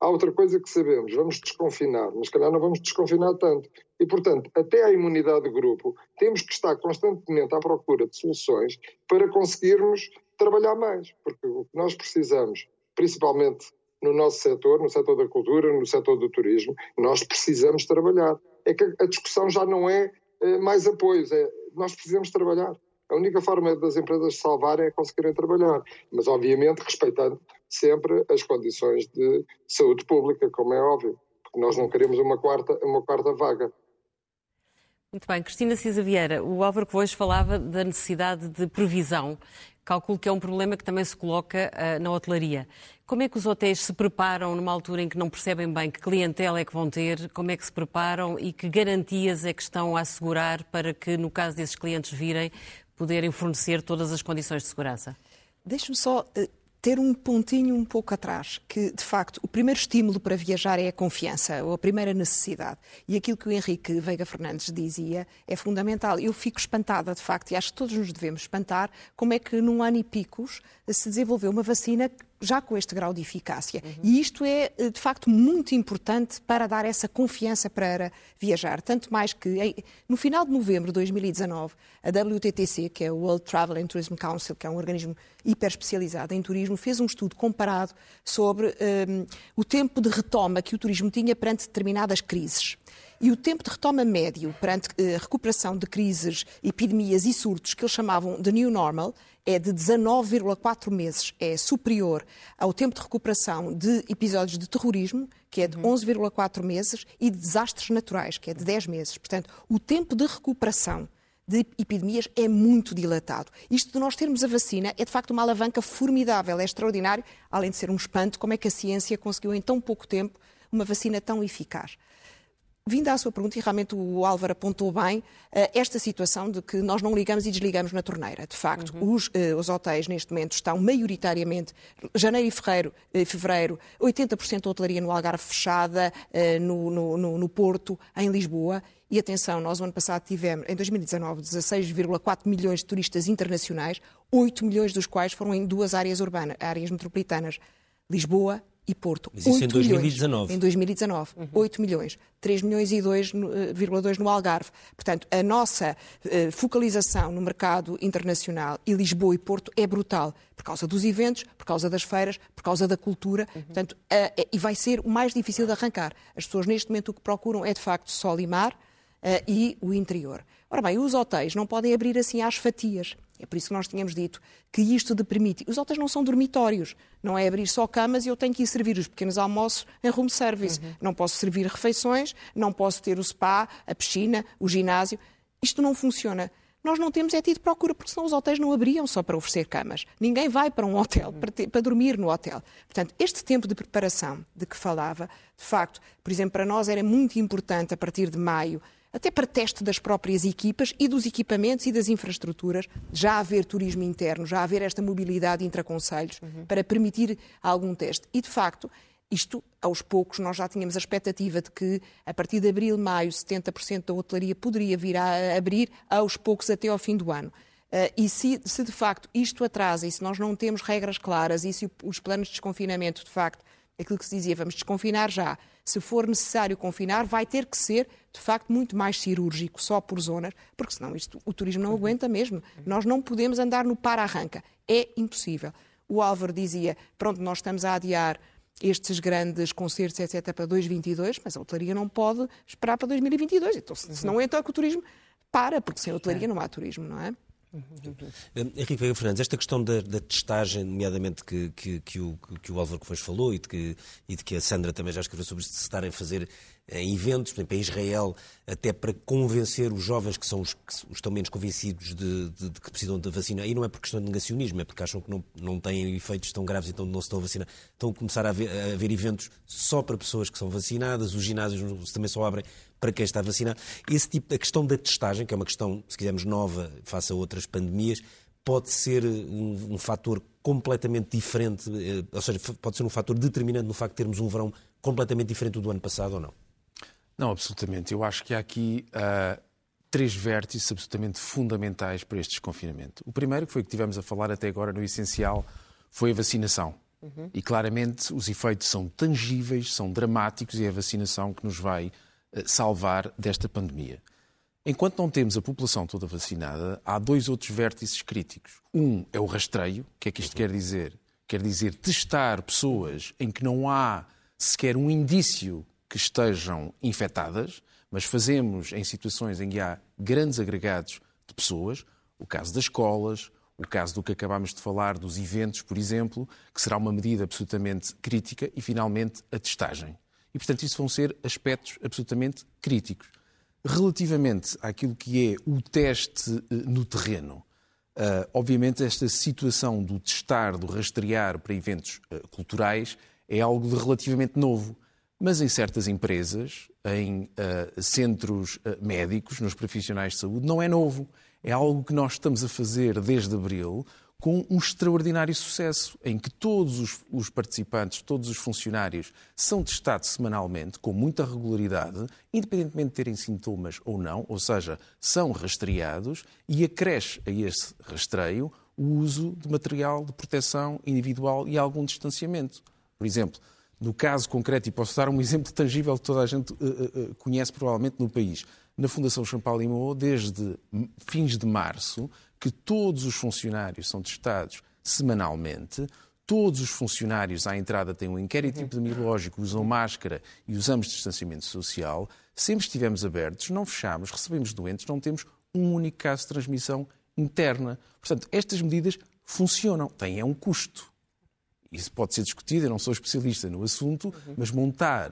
Há outra coisa que sabemos, vamos desconfinar, mas calhar não vamos desconfinar tanto. E, portanto, até a imunidade de grupo, temos que estar constantemente à procura de soluções para conseguirmos trabalhar mais. Porque o que nós precisamos, principalmente no nosso setor, no setor da cultura, no setor do turismo, nós precisamos trabalhar. É que a discussão já não é, é mais apoios, é nós precisamos trabalhar. A única forma das empresas salvarem é conseguirem trabalhar, mas obviamente respeitando sempre as condições de saúde pública, como é óbvio. Nós não queremos uma quarta, uma quarta vaga. Muito bem. Cristina Cisa Vieira, o Álvaro Coelho falava da necessidade de previsão. Calculo que é um problema que também se coloca uh, na hotelaria. Como é que os hotéis se preparam numa altura em que não percebem bem que clientela é que vão ter? Como é que se preparam e que garantias é que estão a assegurar para que, no caso desses clientes virem, poderem fornecer todas as condições de segurança? Deixe-me só uh, ter um pontinho um pouco atrás, que de facto o primeiro estímulo para viajar é a confiança, ou a primeira necessidade. E aquilo que o Henrique Veiga Fernandes dizia é fundamental. Eu fico espantada, de facto, e acho que todos nos devemos espantar, como é que num ano e picos se desenvolveu uma vacina já com este grau de eficácia. Uhum. E isto é, eh, de facto, muito importante para dar essa confiança para viajar. Tanto mais que, no final de novembro de 2019, a WTTC, que é o World Travel and Tourism Council, que é um organismo hiper especializado em turismo, fez um estudo comparado sobre um, ehm, o tempo de retoma que o turismo tinha perante determinadas crises. E o tempo de retoma médio perante a uh, recuperação de crises, epidemias e surtos, que eles chamavam de New Normal, é de 19,4 meses. É superior ao tempo de recuperação de episódios de terrorismo, que é de 11,4 meses, e de desastres naturais, que é de 10 meses. Portanto, o tempo de recuperação de epidemias é muito dilatado. Isto de nós termos a vacina é de facto uma alavanca formidável, é extraordinário, além de ser um espanto, como é que a ciência conseguiu em tão pouco tempo uma vacina tão eficaz. Vindo à sua pergunta, e realmente o Álvaro apontou bem, eh, esta situação de que nós não ligamos e desligamos na torneira. De facto, uhum. os, eh, os, hotéis neste momento estão maioritariamente, janeiro e fevereiro, eh, fevereiro 80% da hotelaria no Algarve fechada, no, no, no, no Porto, em Lisboa. E atenção, nós o ano passado tivemos, em 2019, 16,4 milhões de turistas internacionais, 8 milhões dos quais foram em duas áreas urbanas, áreas metropolitanas, Lisboa e Porto. Mas isso em 2019. Milhões, em 2019. Uhum. 8 milhões. 3 milhões e 2,2 no Algarve. Portanto, a nossa uh, focalização no mercado internacional e Lisboa e Porto é brutal. Por causa dos eventos, por causa das feiras, por causa da cultura. Uhum. Portanto, uh, uh, e vai ser o mais difícil de arrancar. As pessoas neste momento o que procuram é de facto sol e mar e o interior. Ora bem, os hotéis não podem abrir assim às fatias. É por isso que nós tínhamos dito que isto de permite. Os hotéis não são dormitórios, não é abrir só camas e eu tenho que ir servir os pequenos almoços em room service. Uhum. Não posso servir refeições, não posso ter o spa, a piscina, o ginásio. Isto não funciona. Nós não temos é tido procura, porque senão os hotéis não abriam só para oferecer camas. Ninguém vai para um hotel, para, ter, para dormir no hotel. Portanto, este tempo de preparação de que falava, de facto, por exemplo, para nós era muito importante, a partir de maio, até para teste das próprias equipas e dos equipamentos e das infraestruturas, já haver turismo interno, já haver esta mobilidade intraconselhos uhum. para permitir algum teste. E, de facto, isto, aos poucos, nós já tínhamos a expectativa de que, a partir de abril, maio, 70% da hotelaria poderia vir a abrir, aos poucos, até ao fim do ano. Uh, e se, se, de facto isto atrasa e se nós não temos regras claras e se os planos de desconfinamento, de facto, aquilo que se dizia, vamos desconfinar já, se for necessário confinar, vai ter que ser, de facto, muito mais cirúrgico, só por zonas, porque senão isto, o turismo não aguenta mesmo. Nós não podemos andar no para-arranca. É impossível. O Álvaro dizia, pronto, nós estamos a adiar estes grandes concertos, etc., para 2022, mas a hotelaria não pode esperar para 2022. Então, se não, então é que o turismo para, porque sem hotelaria não há turismo, não é? Henrique Veiga Fernandes, esta questão da, da testagem, nomeadamente que, que, que, o, que o Álvaro Covões falou e de, que, e de que a Sandra também já escreveu sobre se estarem a fazer em eventos, por exemplo, em Israel, até para convencer os jovens que são os que estão menos convencidos de, de, de, que precisam da vacina. E não é por questão de negacionismo, é porque acham que não, não têm efeitos tão graves, então não se estão a vacinar. Estão a começar a haver, a haver eventos só para pessoas que são vacinadas, os ginásios também só abrem para quem está vacinado. Esse tipo, a questão da testagem, que é uma questão, se quisermos, nova face a outras pandemias, pode ser um, um fator completamente diferente, eh, ou seja, pode ser um fator determinante no facto de termos um verão completamente diferente do ano passado ou não? Não, absolutamente. Eu acho que há aqui uh, três vértices absolutamente fundamentais para este desconfinamento. O primeiro, que foi o que tivemos a falar até agora no essencial, foi a vacinação. Uhum. E claramente os efeitos são tangíveis, são dramáticos e é a vacinação que nos vai uh, salvar desta pandemia. Enquanto não temos a população toda vacinada, há dois outros vértices críticos. Um é o rastreio. O que é que isto quer dizer? Quer dizer testar pessoas em que não há sequer um indício que estejam infectadas, mas fazemos em situações em que há grandes agregados de pessoas, o caso das escolas, o caso do que acabámos de falar, dos eventos, por exemplo, que será uma medida absolutamente crítica, e finalmente a testagem. E, portanto, isso vão ser aspectos absolutamente críticos. Relativamente àquilo que é o teste eh, no terreno, uh, obviamente esta situação do testar, do rastrear para eventos uh, culturais é algo de relativamente novo. Mas em certas empresas, em centros médicos, nos profissionais de saúde, não é novo. É algo que nós estamos a fazer desde abril, com um extraordinário sucesso, em que todos os, os, participantes, todos os funcionários são testados semanalmente, com muita regularidade, independentemente de terem sintomas ou não, ou seja, são rastreados e acresce a esse rastreio o uso de material de proteção individual e algum distanciamento. Por exemplo, no caso concreto, e posso dar um exemplo tangível que toda a gente uh, uh, conhece provavelmente no país, na Fundação Champalimau, desde fins de março, que todos os funcionários são testados semanalmente, todos os funcionários à entrada têm um inquérito epidemiológico, usam máscara e usamos distanciamento social. Sempre estivemos abertos, não fechamos, recebemos doentes, não temos um único caso de transmissão interna. Portanto, estas medidas funcionam, têm é um custo. Isso pode ser discutido, eu não sou especialista no assunto, mas montar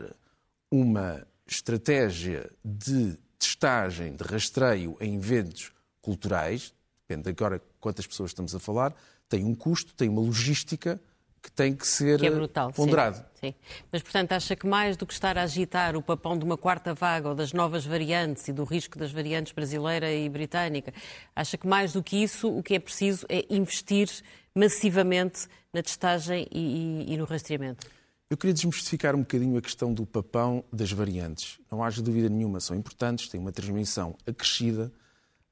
uma estratégia de testagem, de rastreio em eventos culturais, depende agora quantas pessoas estamos a falar, tem um custo, tem uma logística que tem que ser que é brutal, ponderado. Sim, sim. Mas, portanto, acha que mais do que estar a agitar o papão de uma quarta vaga ou das novas variantes e do risco das variantes brasileira e britânica, acha que mais do que isso o que é preciso é investir massivamente na testagem e, e, e no rastreamento? Eu queria desmistificar um bocadinho a questão do papão das variantes. Não haja dúvida nenhuma, são importantes, têm uma transmissão acrescida,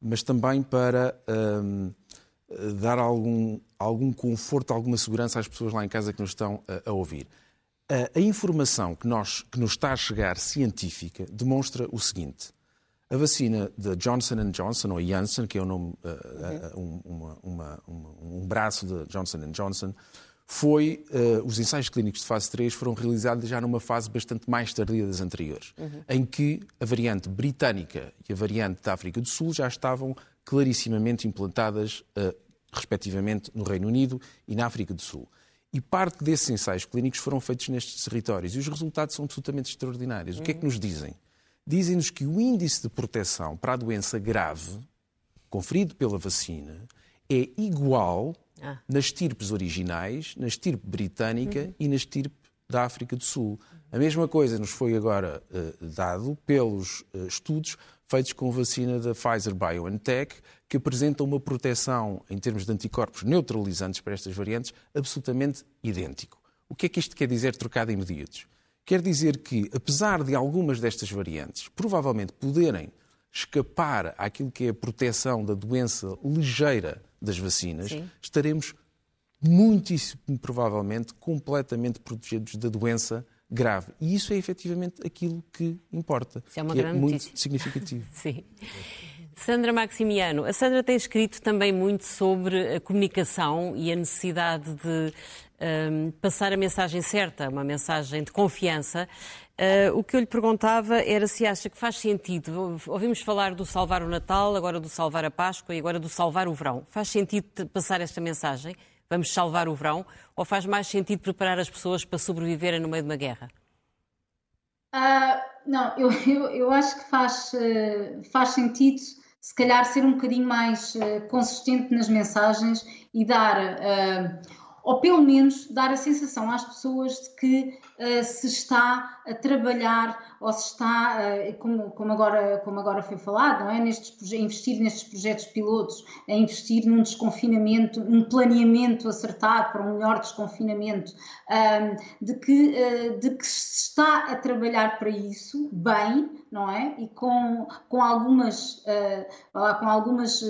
mas também para hum, dar algum, algum conforto, alguma segurança às pessoas lá em casa que nos estão a, a ouvir. A, a, informação que, nós, que nos está a chegar científica demonstra o seguinte. A vacina da Johnson Johnson, ou Janssen, que é o nome, uh, uh, uma, uma, uma, um braço da Johnson Johnson, foi uh, os ensaios clínicos de fase 3 foram realizados já numa fase bastante mais tardia das anteriores, uhum. em que a variante britânica e a variante da África do Sul já estavam clarissimamente implantadas, uh, respectivamente, no Reino Unido e na África do Sul. E parte desses ensaios clínicos foram feitos nestes territórios e os resultados são absolutamente extraordinários. Uhum. O que é que nos dizem? Dizem-nos que o índice de proteção para a doença grave, conferido pela vacina, é igual ah. nas estirpes originais, na estirpe britânica uhum. e na estirpe da África do Sul. A mesma coisa nos foi agora uh, dado pelos uh, estudos feitos com a vacina da Pfizer BioNTech, que apresentam uma proteção em termos de anticorpos neutralizantes para estas variantes absolutamente idêntico. O que é que isto quer dizer trocado em medidas? Quer dizer que, apesar de algumas destas variantes provavelmente poderem escapar àquilo que é a proteção da doença ligeira das vacinas, Sim. estaremos muitíssimo provavelmente completamente protegidos da doença grave. E isso é efetivamente aquilo que importa. Isso é uma que é grande é muito notícia. significativo. Sim. Sandra Maximiano, a Sandra tem escrito também muito sobre a comunicação e a necessidade de um, passar a mensagem certa, uma mensagem de confiança. Uh, o que eu lhe perguntava era se acha que faz sentido, ouvimos falar do salvar o Natal, agora do salvar a Páscoa e agora do salvar o verão. Faz sentido passar esta mensagem? Vamos salvar o verão? Ou faz mais sentido preparar as pessoas para sobreviverem no meio de uma guerra? Uh, não, eu, eu, eu, acho que faz, uh, faz sentido, se calhar, ser um bocadinho mais consistente nas mensagens e dar, ou pelo menos dar a sensação às pessoas de que se está a trabalhar ou se está, eh, como, como, agora, como agora foi falado, não é? nestes, investir nestes projetos pilotos, a investir num desconfinamento, num planeamento acertado para um melhor desconfinamento, de, que, eh, de que se está a trabalhar para isso bem, não é? E com, com algumas, eh, com algumas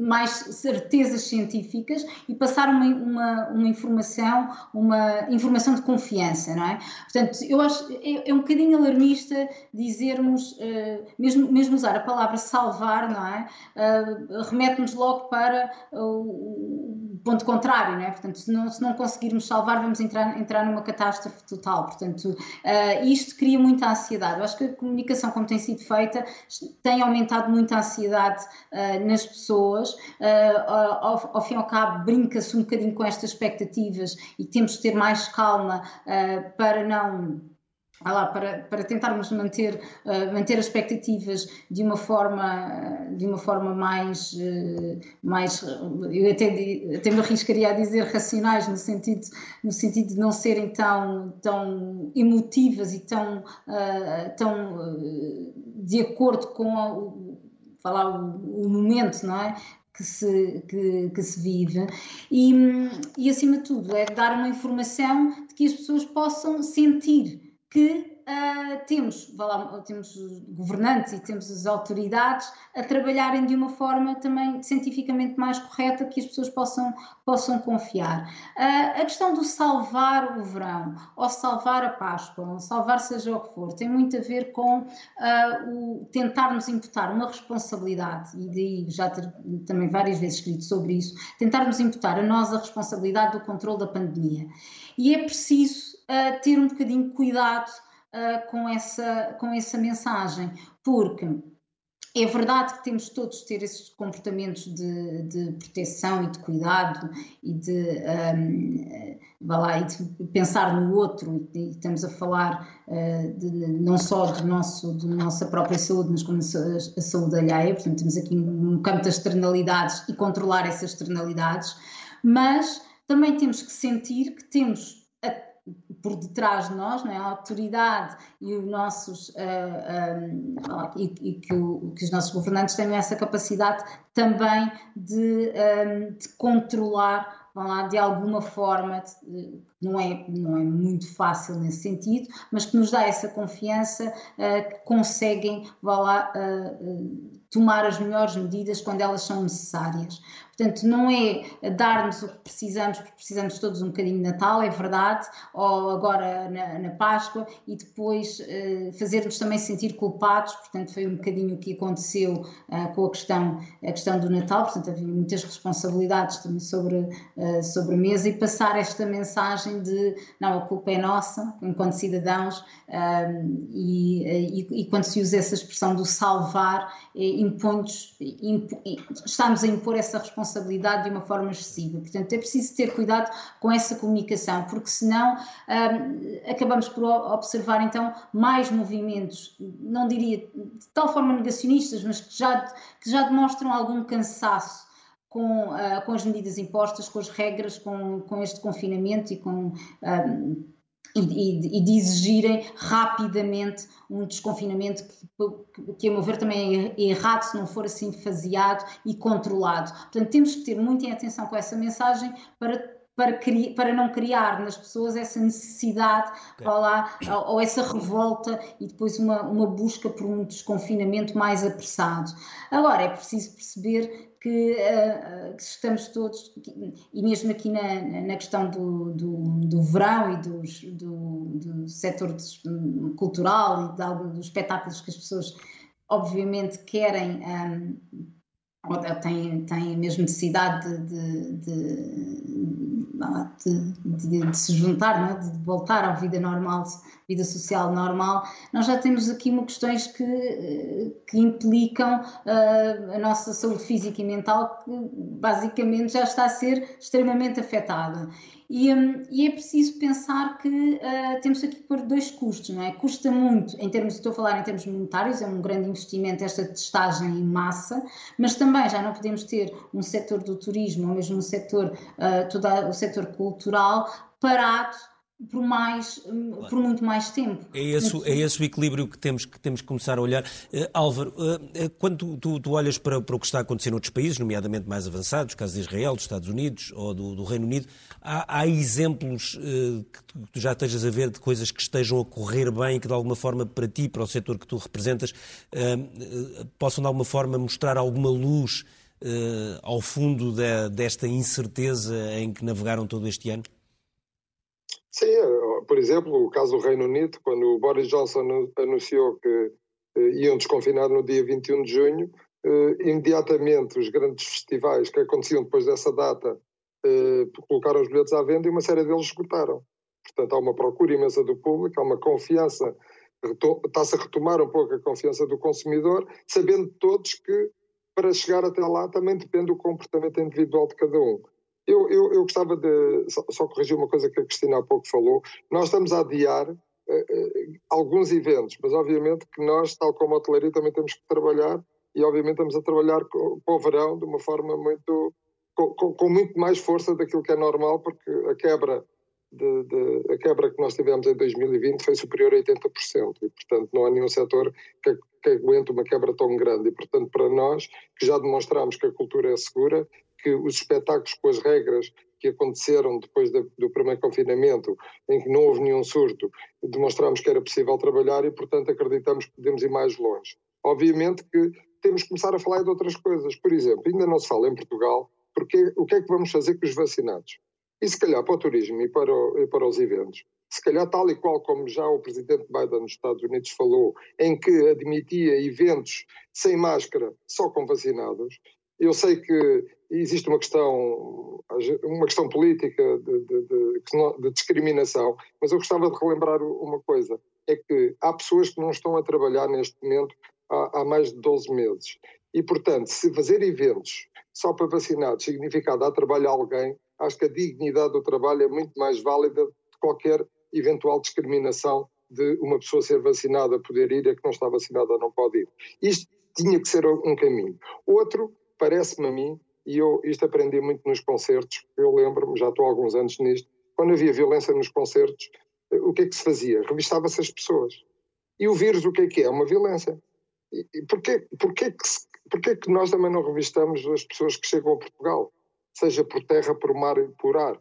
mais certezas científicas e passar uma, uma, uma informação, uma informação de confiança, não é? Portanto, eu acho, é, é um bocadinho alarmista dizermos, uh, mesmo, mesmo usar a palavra salvar, não é? Uh, remete-nos logo para o ponto contrário, não é? Portanto, se não, se não conseguirmos salvar, vamos entrar, entrar numa catástrofe total. Portanto, uh, isto cria muita ansiedade. Eu acho que a comunicação, como tem sido feita, tem aumentado muito a ansiedade nas pessoas. Ao, ao, fim e ao cabo, brinca-se um bocadinho com estas expectativas e temos de ter mais calma para não lá, para, para tentarmos manter, uh, manter as expectativas de uma forma, de uma forma mais, uh, mais eu até, até me arriscaria a dizer racionais, no sentido, no sentido de não serem tão, tão emotivas e tão, uh, tão de acordo com a, o, falar, o, o momento, não é? que se, que, que, se vive e, e, acima de tudo, é dar uma informação de que as pessoas possam sentir que uh, temos, lá, temos governantes e temos as autoridades a trabalharem de uma forma também cientificamente mais correta que as pessoas possam, possam confiar. Uh, a questão do salvar o verão, ou salvar a Páscoa, ou salvar seja o que for, tem muito a ver com uh, o tentarmos imputar uma responsabilidade, e daí já ter também várias vezes escrito sobre isso, tentarmos imputar a nós a responsabilidade do controle da pandemia. E é preciso ter um bocadinho cuidado uh, com, essa, com essa mensagem, porque é verdade que temos todos ter esses comportamentos de, de proteção e de cuidado e de, um, lá, e de pensar no outro, e, estamos a falar uh, de, não só do nosso, nossa própria saúde, mas como a, a saúde alheia, portanto temos aqui um campo das externalidades e controlar essas externalidades, mas também temos que sentir que temos por detrás de nós, não é? a autoridade e os nossos uh, eh, um, eh, e, e que, o, que, os nossos governantes tenham essa capacidade também de, um, eh, de controlar lá, de alguma forma, não é, não é muito fácil nesse sentido, mas que nos dá essa confiança uh, que conseguem lá, uh, tomar as melhores medidas quando elas são necessárias. Portanto, não é dar-nos o que precisamos, porque precisamos todos um bocadinho de Natal, é verdade, ou agora na, na Páscoa, e depois uh, fazer-nos também sentir culpados, portanto, foi um bocadinho o que aconteceu uh, com a questão, a questão do Natal, portanto, havia muitas responsabilidades também sobre, uh, sobre a mesa. E passar esta mensagem de não, a culpa é nossa, enquanto cidadãos, e, e, e, quando se usa essa expressão do salvar, impõe imp, estamos a impor essa responsabilidade responsabilidade de uma forma excessiva. Portanto, é preciso ter cuidado com essa comunicação, porque senão um, acabamos por observar então mais movimentos, não diria de tal forma negacionistas, mas que já, que já demonstram algum cansaço. Com, uh, com as medidas impostas, com as regras, com, com este confinamento e com um, e, de exigirem rapidamente um desconfinamento que, que, a meu ver, também é errado se não for assim faseado e controlado. Portanto, temos que ter muita atenção com essa mensagem para para, para, não criar nas pessoas essa necessidade okay. lá, ou, ou, essa revolta e depois uma, uma busca por um desconfinamento mais apressado. Agora, é preciso perceber que, uh, que estamos todos, e mesmo aqui na, na questão do, do, do verão e dos, do, do setor cultural e de dos espetáculos que as pessoas obviamente querem um, ou têm, têm mesmo necessidade de, de, de, de se juntar, é? de voltar à vida normal, vida social normal, nós já temos aqui uma questões que, que implicam uh, a nossa saúde física e mental, que basicamente já está a ser extremamente afetada. E, um, e, é preciso pensar que uh, temos aqui por dois custos, não é? Custa muito, em termos, estou a falar em termos monetários, é um grande investimento esta testagem em massa, mas também já não podemos ter um setor do turismo ou mesmo um setor, uh, todo o setor cultural parado por mais claro. por muito mais tempo. É esse, é esse o equilíbrio que temos que temos que começar a olhar. Uh, Álvaro, uh, quando tu, tu, olhas para, para o que está a acontecer noutros países, nomeadamente mais avançados, caso de Israel, dos Estados Unidos ou do, do Reino Unido, há, há exemplos uh, que tu, tu já estejas a ver de coisas que estejam a correr bem, que de alguma forma para ti, para o setor que tu representas, possam de alguma forma mostrar alguma luz ao fundo de, desta incerteza em que navegaram todo este ano? Sim, eh, por exemplo, o caso do Reino Unido, quando o Boris Johnson anunciou que eh, iam desconfinar no dia 21 de junho, eh, imediatamente os grandes festivais que aconteciam depois dessa data colocaram os bilhetes à venda e uma série deles esgotaram. Portanto, há uma procura imensa do público, há uma confiança, está-se a retomar um pouco a confiança do consumidor, sabendo todos que para chegar até lá também depende do comportamento individual de cada um. Eu, eu, eu gostava de só, só, corrigir uma coisa que a Cristina há pouco falou. Nós estamos a adiar uh, alguns eventos, mas obviamente que nós, tal como a hotelaria, também temos que trabalhar e obviamente estamos a trabalhar com, com o verão de uma forma muito com, com, com, muito mais força daquilo que é normal, porque a quebra de, de, a quebra que nós tivemos em 2020 foi superior a 80%, e portanto não há nenhum setor que, que aguente uma quebra tão grande. E portanto, para nós, que já demonstramos que a cultura é segura, que os espetáculos com as regras que aconteceram depois de, do primeiro confinamento, em que não houve nenhum surto, demonstramos que era possível trabalhar e, portanto, acreditamos que podemos ir mais longe. Obviamente que temos que começar a falar de outras coisas. Por exemplo, ainda não se fala em Portugal porque o que é que vamos fazer com os vacinados? E se calhar para o turismo e para, o, e para os eventos, se calhar tal e qual como já o presidente Biden dos Estados Unidos falou, em que admitia eventos sem máscara só com vacinados, eu sei que existe uma questão, uma questão política de, de, de, de, discriminação, mas eu gostava de relembrar uma coisa: é que há pessoas que não estão a trabalhar neste momento há, há mais de 12 meses. E, portanto, se fazer eventos só para vacinados significa dar trabalho a alguém, acho que a dignidade do trabalho é muito mais válida de qualquer eventual discriminação de uma pessoa ser vacinada poder ir a que não está vacinada não pode ir. Isto tinha que ser um caminho. Outro, parece-me a mim, e eu isto aprendi muito nos concertos, eu lembro-me, já estou há alguns anos nisto, quando havia violência nos concertos, o que é que se fazia? Revistava-se as pessoas. E o vírus o que é que é? É uma violência. E porquê, porquê, que, porquê que nós também não revistamos as pessoas que chegam a Portugal? seja por terra, por mar e por ar.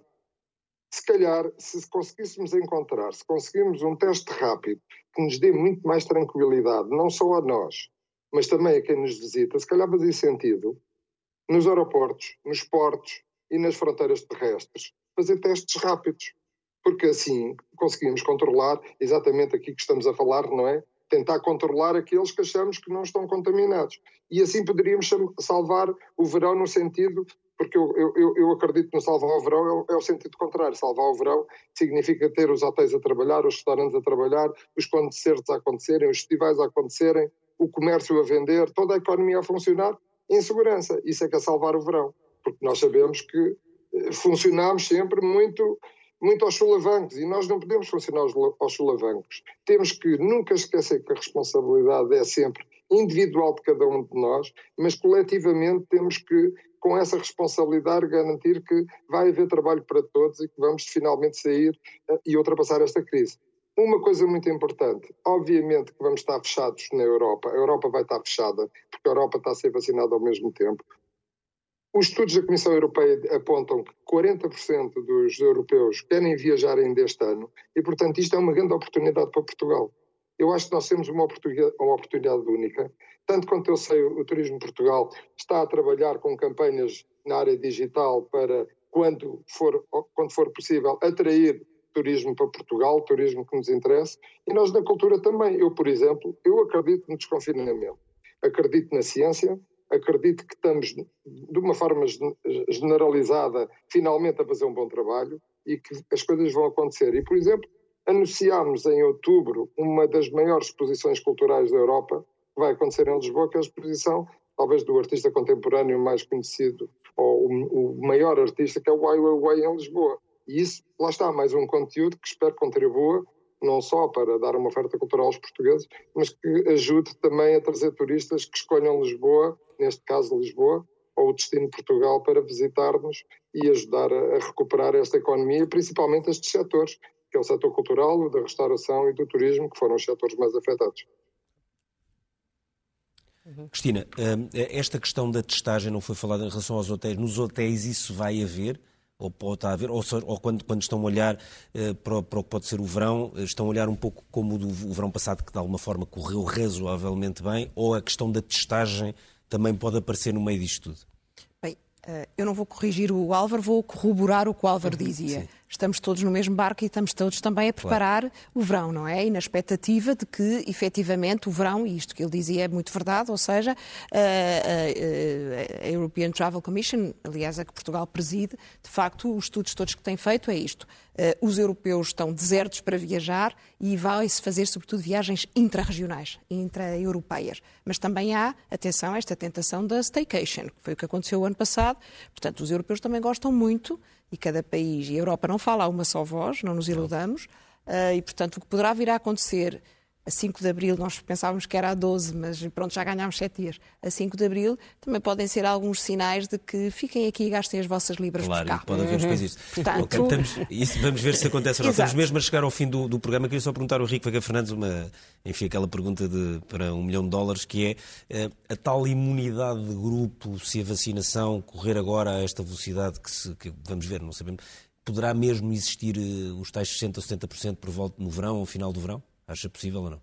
Se calhar, se conseguíssemos encontrar, se conseguirmos um teste rápido que nos dê muito mais tranquilidade, não só a nós, mas também a quem nos visita, se calhar fazia sentido nos aeroportos, nos portos e nas fronteiras terrestres fazer testes rápidos, porque assim conseguimos controlar exatamente aqui que estamos a falar, não é? Tentar controlar aqueles que achamos que não estão contaminados. E assim poderíamos salvar o verão no sentido porque eu, eu, eu acredito no salvar o verão é, é, o sentido contrário. Salvar o verão significa ter os hotéis a trabalhar, os restaurantes a trabalhar, os concertos a acontecerem, os festivais a acontecerem, o comércio a vender, toda a economia a funcionar em segurança. Isso é que é salvar o verão, porque nós sabemos que eh, funcionamos sempre muito muito aos solavancos e nós não podemos funcionar aos, solavancos. Temos que nunca esquecer que a responsabilidade é sempre individual de cada um de nós, mas coletivamente temos que com essa responsabilidade, garantir que vai haver trabalho para todos e que vamos finalmente sair eh, e ultrapassar esta crise. Uma coisa muito importante, obviamente que vamos estar fechados na Europa, a Europa vai estar fechada, porque a Europa está a ser vacinada ao mesmo tempo. Os estudos da Comissão Europeia apontam que 40% dos europeus querem viajar ainda este ano e, portanto, isto é uma grande oportunidade para Portugal. Eu acho que nós temos uma oportunidade, uma oportunidade única tanto quanto eu sei, o Turismo Portugal está a trabalhar com campanhas na área digital para, quando for, quando for possível, atrair turismo para Portugal, turismo que nos interessa, e nós na cultura também. Eu, por exemplo, eu acredito no desconfinamento, acredito na ciência, acredito que estamos, de uma forma generalizada, finalmente a fazer um bom trabalho e que as coisas vão acontecer. E, por exemplo, anunciámos em outubro uma das maiores exposições culturais da Europa, vai acontecer em Lisboa, que é a exposição, talvez do artista contemporâneo mais conhecido, ou o, o maior artista, que é o Ai Weiwei em Lisboa. E isso, lá está, mais um conteúdo que espero contribua não só para dar uma oferta cultural aos portugueses, mas que ajude também a trazer turistas que escolham Lisboa, neste caso Lisboa, ou o destino de Portugal para visitar-nos e ajudar a, recuperar esta economia, principalmente estes setores, que é o setor cultural, o da restauração e do turismo, que foram os setores mais afetados. Uhum. Cristina, hum, esta questão da testagem não foi falada em relação aos hotéis. Nos hotéis isso vai haver? Ou pode haver? Ou, ou quando, quando, estão a olhar uh, para, para, o que pode ser o verão, eh, estão a olhar um pouco como o, do, o verão passado, que de alguma forma correu razoavelmente bem? Ou a questão da testagem também pode aparecer no meio disto tudo? Bem, uh, eu não vou corrigir o Álvaro, vou corroborar o que o Álvaro uhum, dizia. Sim estamos todos no mesmo barco e estamos todos também a preparar claro. o verão, não é? E na expectativa de que, efetivamente, o verão, e isto que ele dizia é muito verdade, ou seja, a, a, a European Travel Commission, aliás, a que Portugal preside, de facto, os estudos todos que tem feito é isto. Uh, os europeus estão desertos para viajar e vai-se fazer, sobretudo, viagens intrarregionais, intra-europeias. Mas também há, atenção, esta tentação da staycation, que foi o que aconteceu o ano passado. Portanto, os europeus também gostam muito e cada país, e a Europa não fala a uma só voz, não nos iludamos, Uh, e, portanto, o que poderá vir a acontecer a 5 de Abril, nós pensávamos que era a 12, mas pronto, já ganhámos 7 dias. A 5 de Abril também podem ser alguns sinais de que fiquem aqui e gastem as vossas libras claro, por cá. pode haver uhum. isso. Portanto... Okay, estamos, isso, vamos ver se acontece ou não. Estamos mesmo a chegar ao fim do, do programa. Queria só perguntar ao Rico Vega Fernandes uma, enfim, aquela pergunta de, para um milhão de dólares, que é eh, a tal imunidade de grupo, se a vacinação correr agora a esta velocidade que, se, que vamos ver, não sabemos, poderá mesmo existir eh, os tais 60% ou 70% por volta no verão ou final do verão? Acha possível ou não?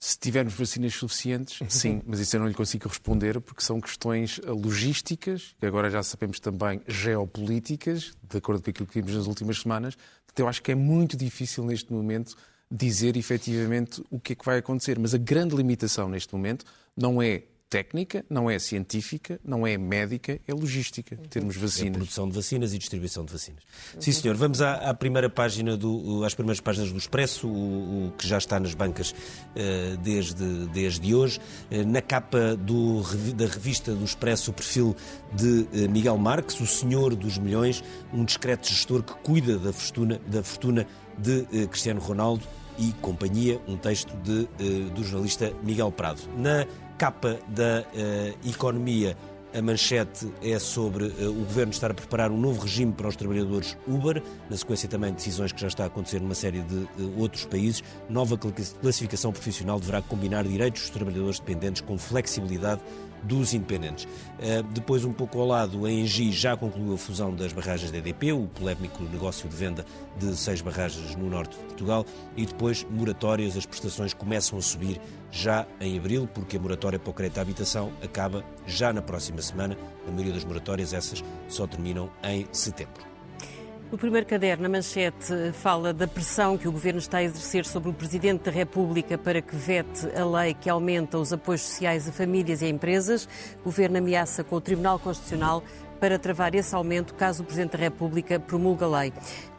Se tivermos vacinas suficientes, sim, mas isso eu não lhe consigo responder porque são questões logísticas, que agora já sabemos também geopolíticas, de acordo com aquilo que vimos nas últimas semanas. Então eu acho que é muito difícil neste momento dizer efetivamente o que é que vai acontecer. Mas a grande limitação neste momento não é técnica, não é científica, não é médica, é logística, termos vacinas. É produção de vacinas e distribuição de vacinas. Sim, senhor. Vamos à, à primeira página do, às primeiras páginas do Expresso, o, o que já está nas bancas uh, desde, desde hoje. Uh, na capa do, da revista do Expresso, o perfil de uh, Miguel Marques, o senhor dos milhões, um discreto gestor que cuida da fortuna, da fortuna de Cristiano Ronaldo e companhia, um texto de, do jornalista Miguel Prado. Na capa da uh, economia, a manchete é sobre uh, o governo estar a preparar um novo regime para os trabalhadores Uber, na sequência também de decisões que já está a acontecer numa série de uh, outros países. Nova classificação profissional deverá combinar direitos dos trabalhadores dependentes com flexibilidade dos independentes. Uh, depois, um pouco ao lado, a Engie já concluiu a fusão das barragens da EDP, o polémico negócio de venda de seis barragens no norte de Portugal, e depois moratórias, as prestações começam a subir já em abril, porque a moratória para o crédito à habitação acaba já na próxima semana. A maioria das moratórias, essas, só terminam em setembro. No primeiro caderno, a manchete fala da pressão que o Governo está a exercer sobre o Presidente da República para que vete a lei que aumenta os apoios sociais a famílias e a empresas. O Governo ameaça com o Tribunal Constitucional para travar esse aumento caso o Presidente da República promulgue a lei.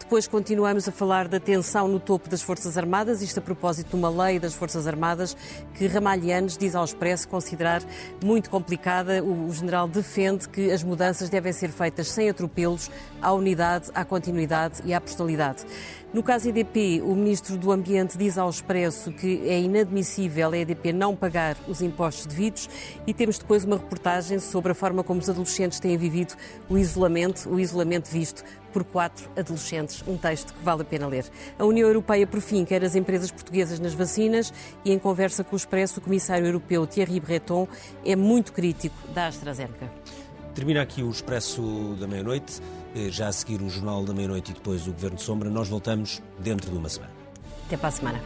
Depois continuamos a falar da tensão no topo das Forças Armadas, isto a propósito de uma lei das Forças Armadas que Ramalhianes diz ao Expresso considerar muito complicada. O general defende que as mudanças devem ser feitas sem atropelos à unidade, à continuidade e à personalidade. No caso EDP, o Ministro do Ambiente diz ao Expresso que é inadmissível a EDP não pagar os impostos devidos e temos depois uma reportagem sobre a forma como os adolescentes têm vivido o isolamento, o isolamento visto por quatro adolescentes. Um texto que vale a pena ler. A União Europeia, por fim, quer as empresas portuguesas nas vacinas e, em conversa com o Expresso, o Comissário Europeu Thierry Breton é muito crítico da AstraZeneca. Termina aqui o Expresso da meia-noite. Eh, já a seguir o Jornal da Meia-Noite e depois o Governo de Sombra. Nós voltamos dentro de uma semana. Até para a semana.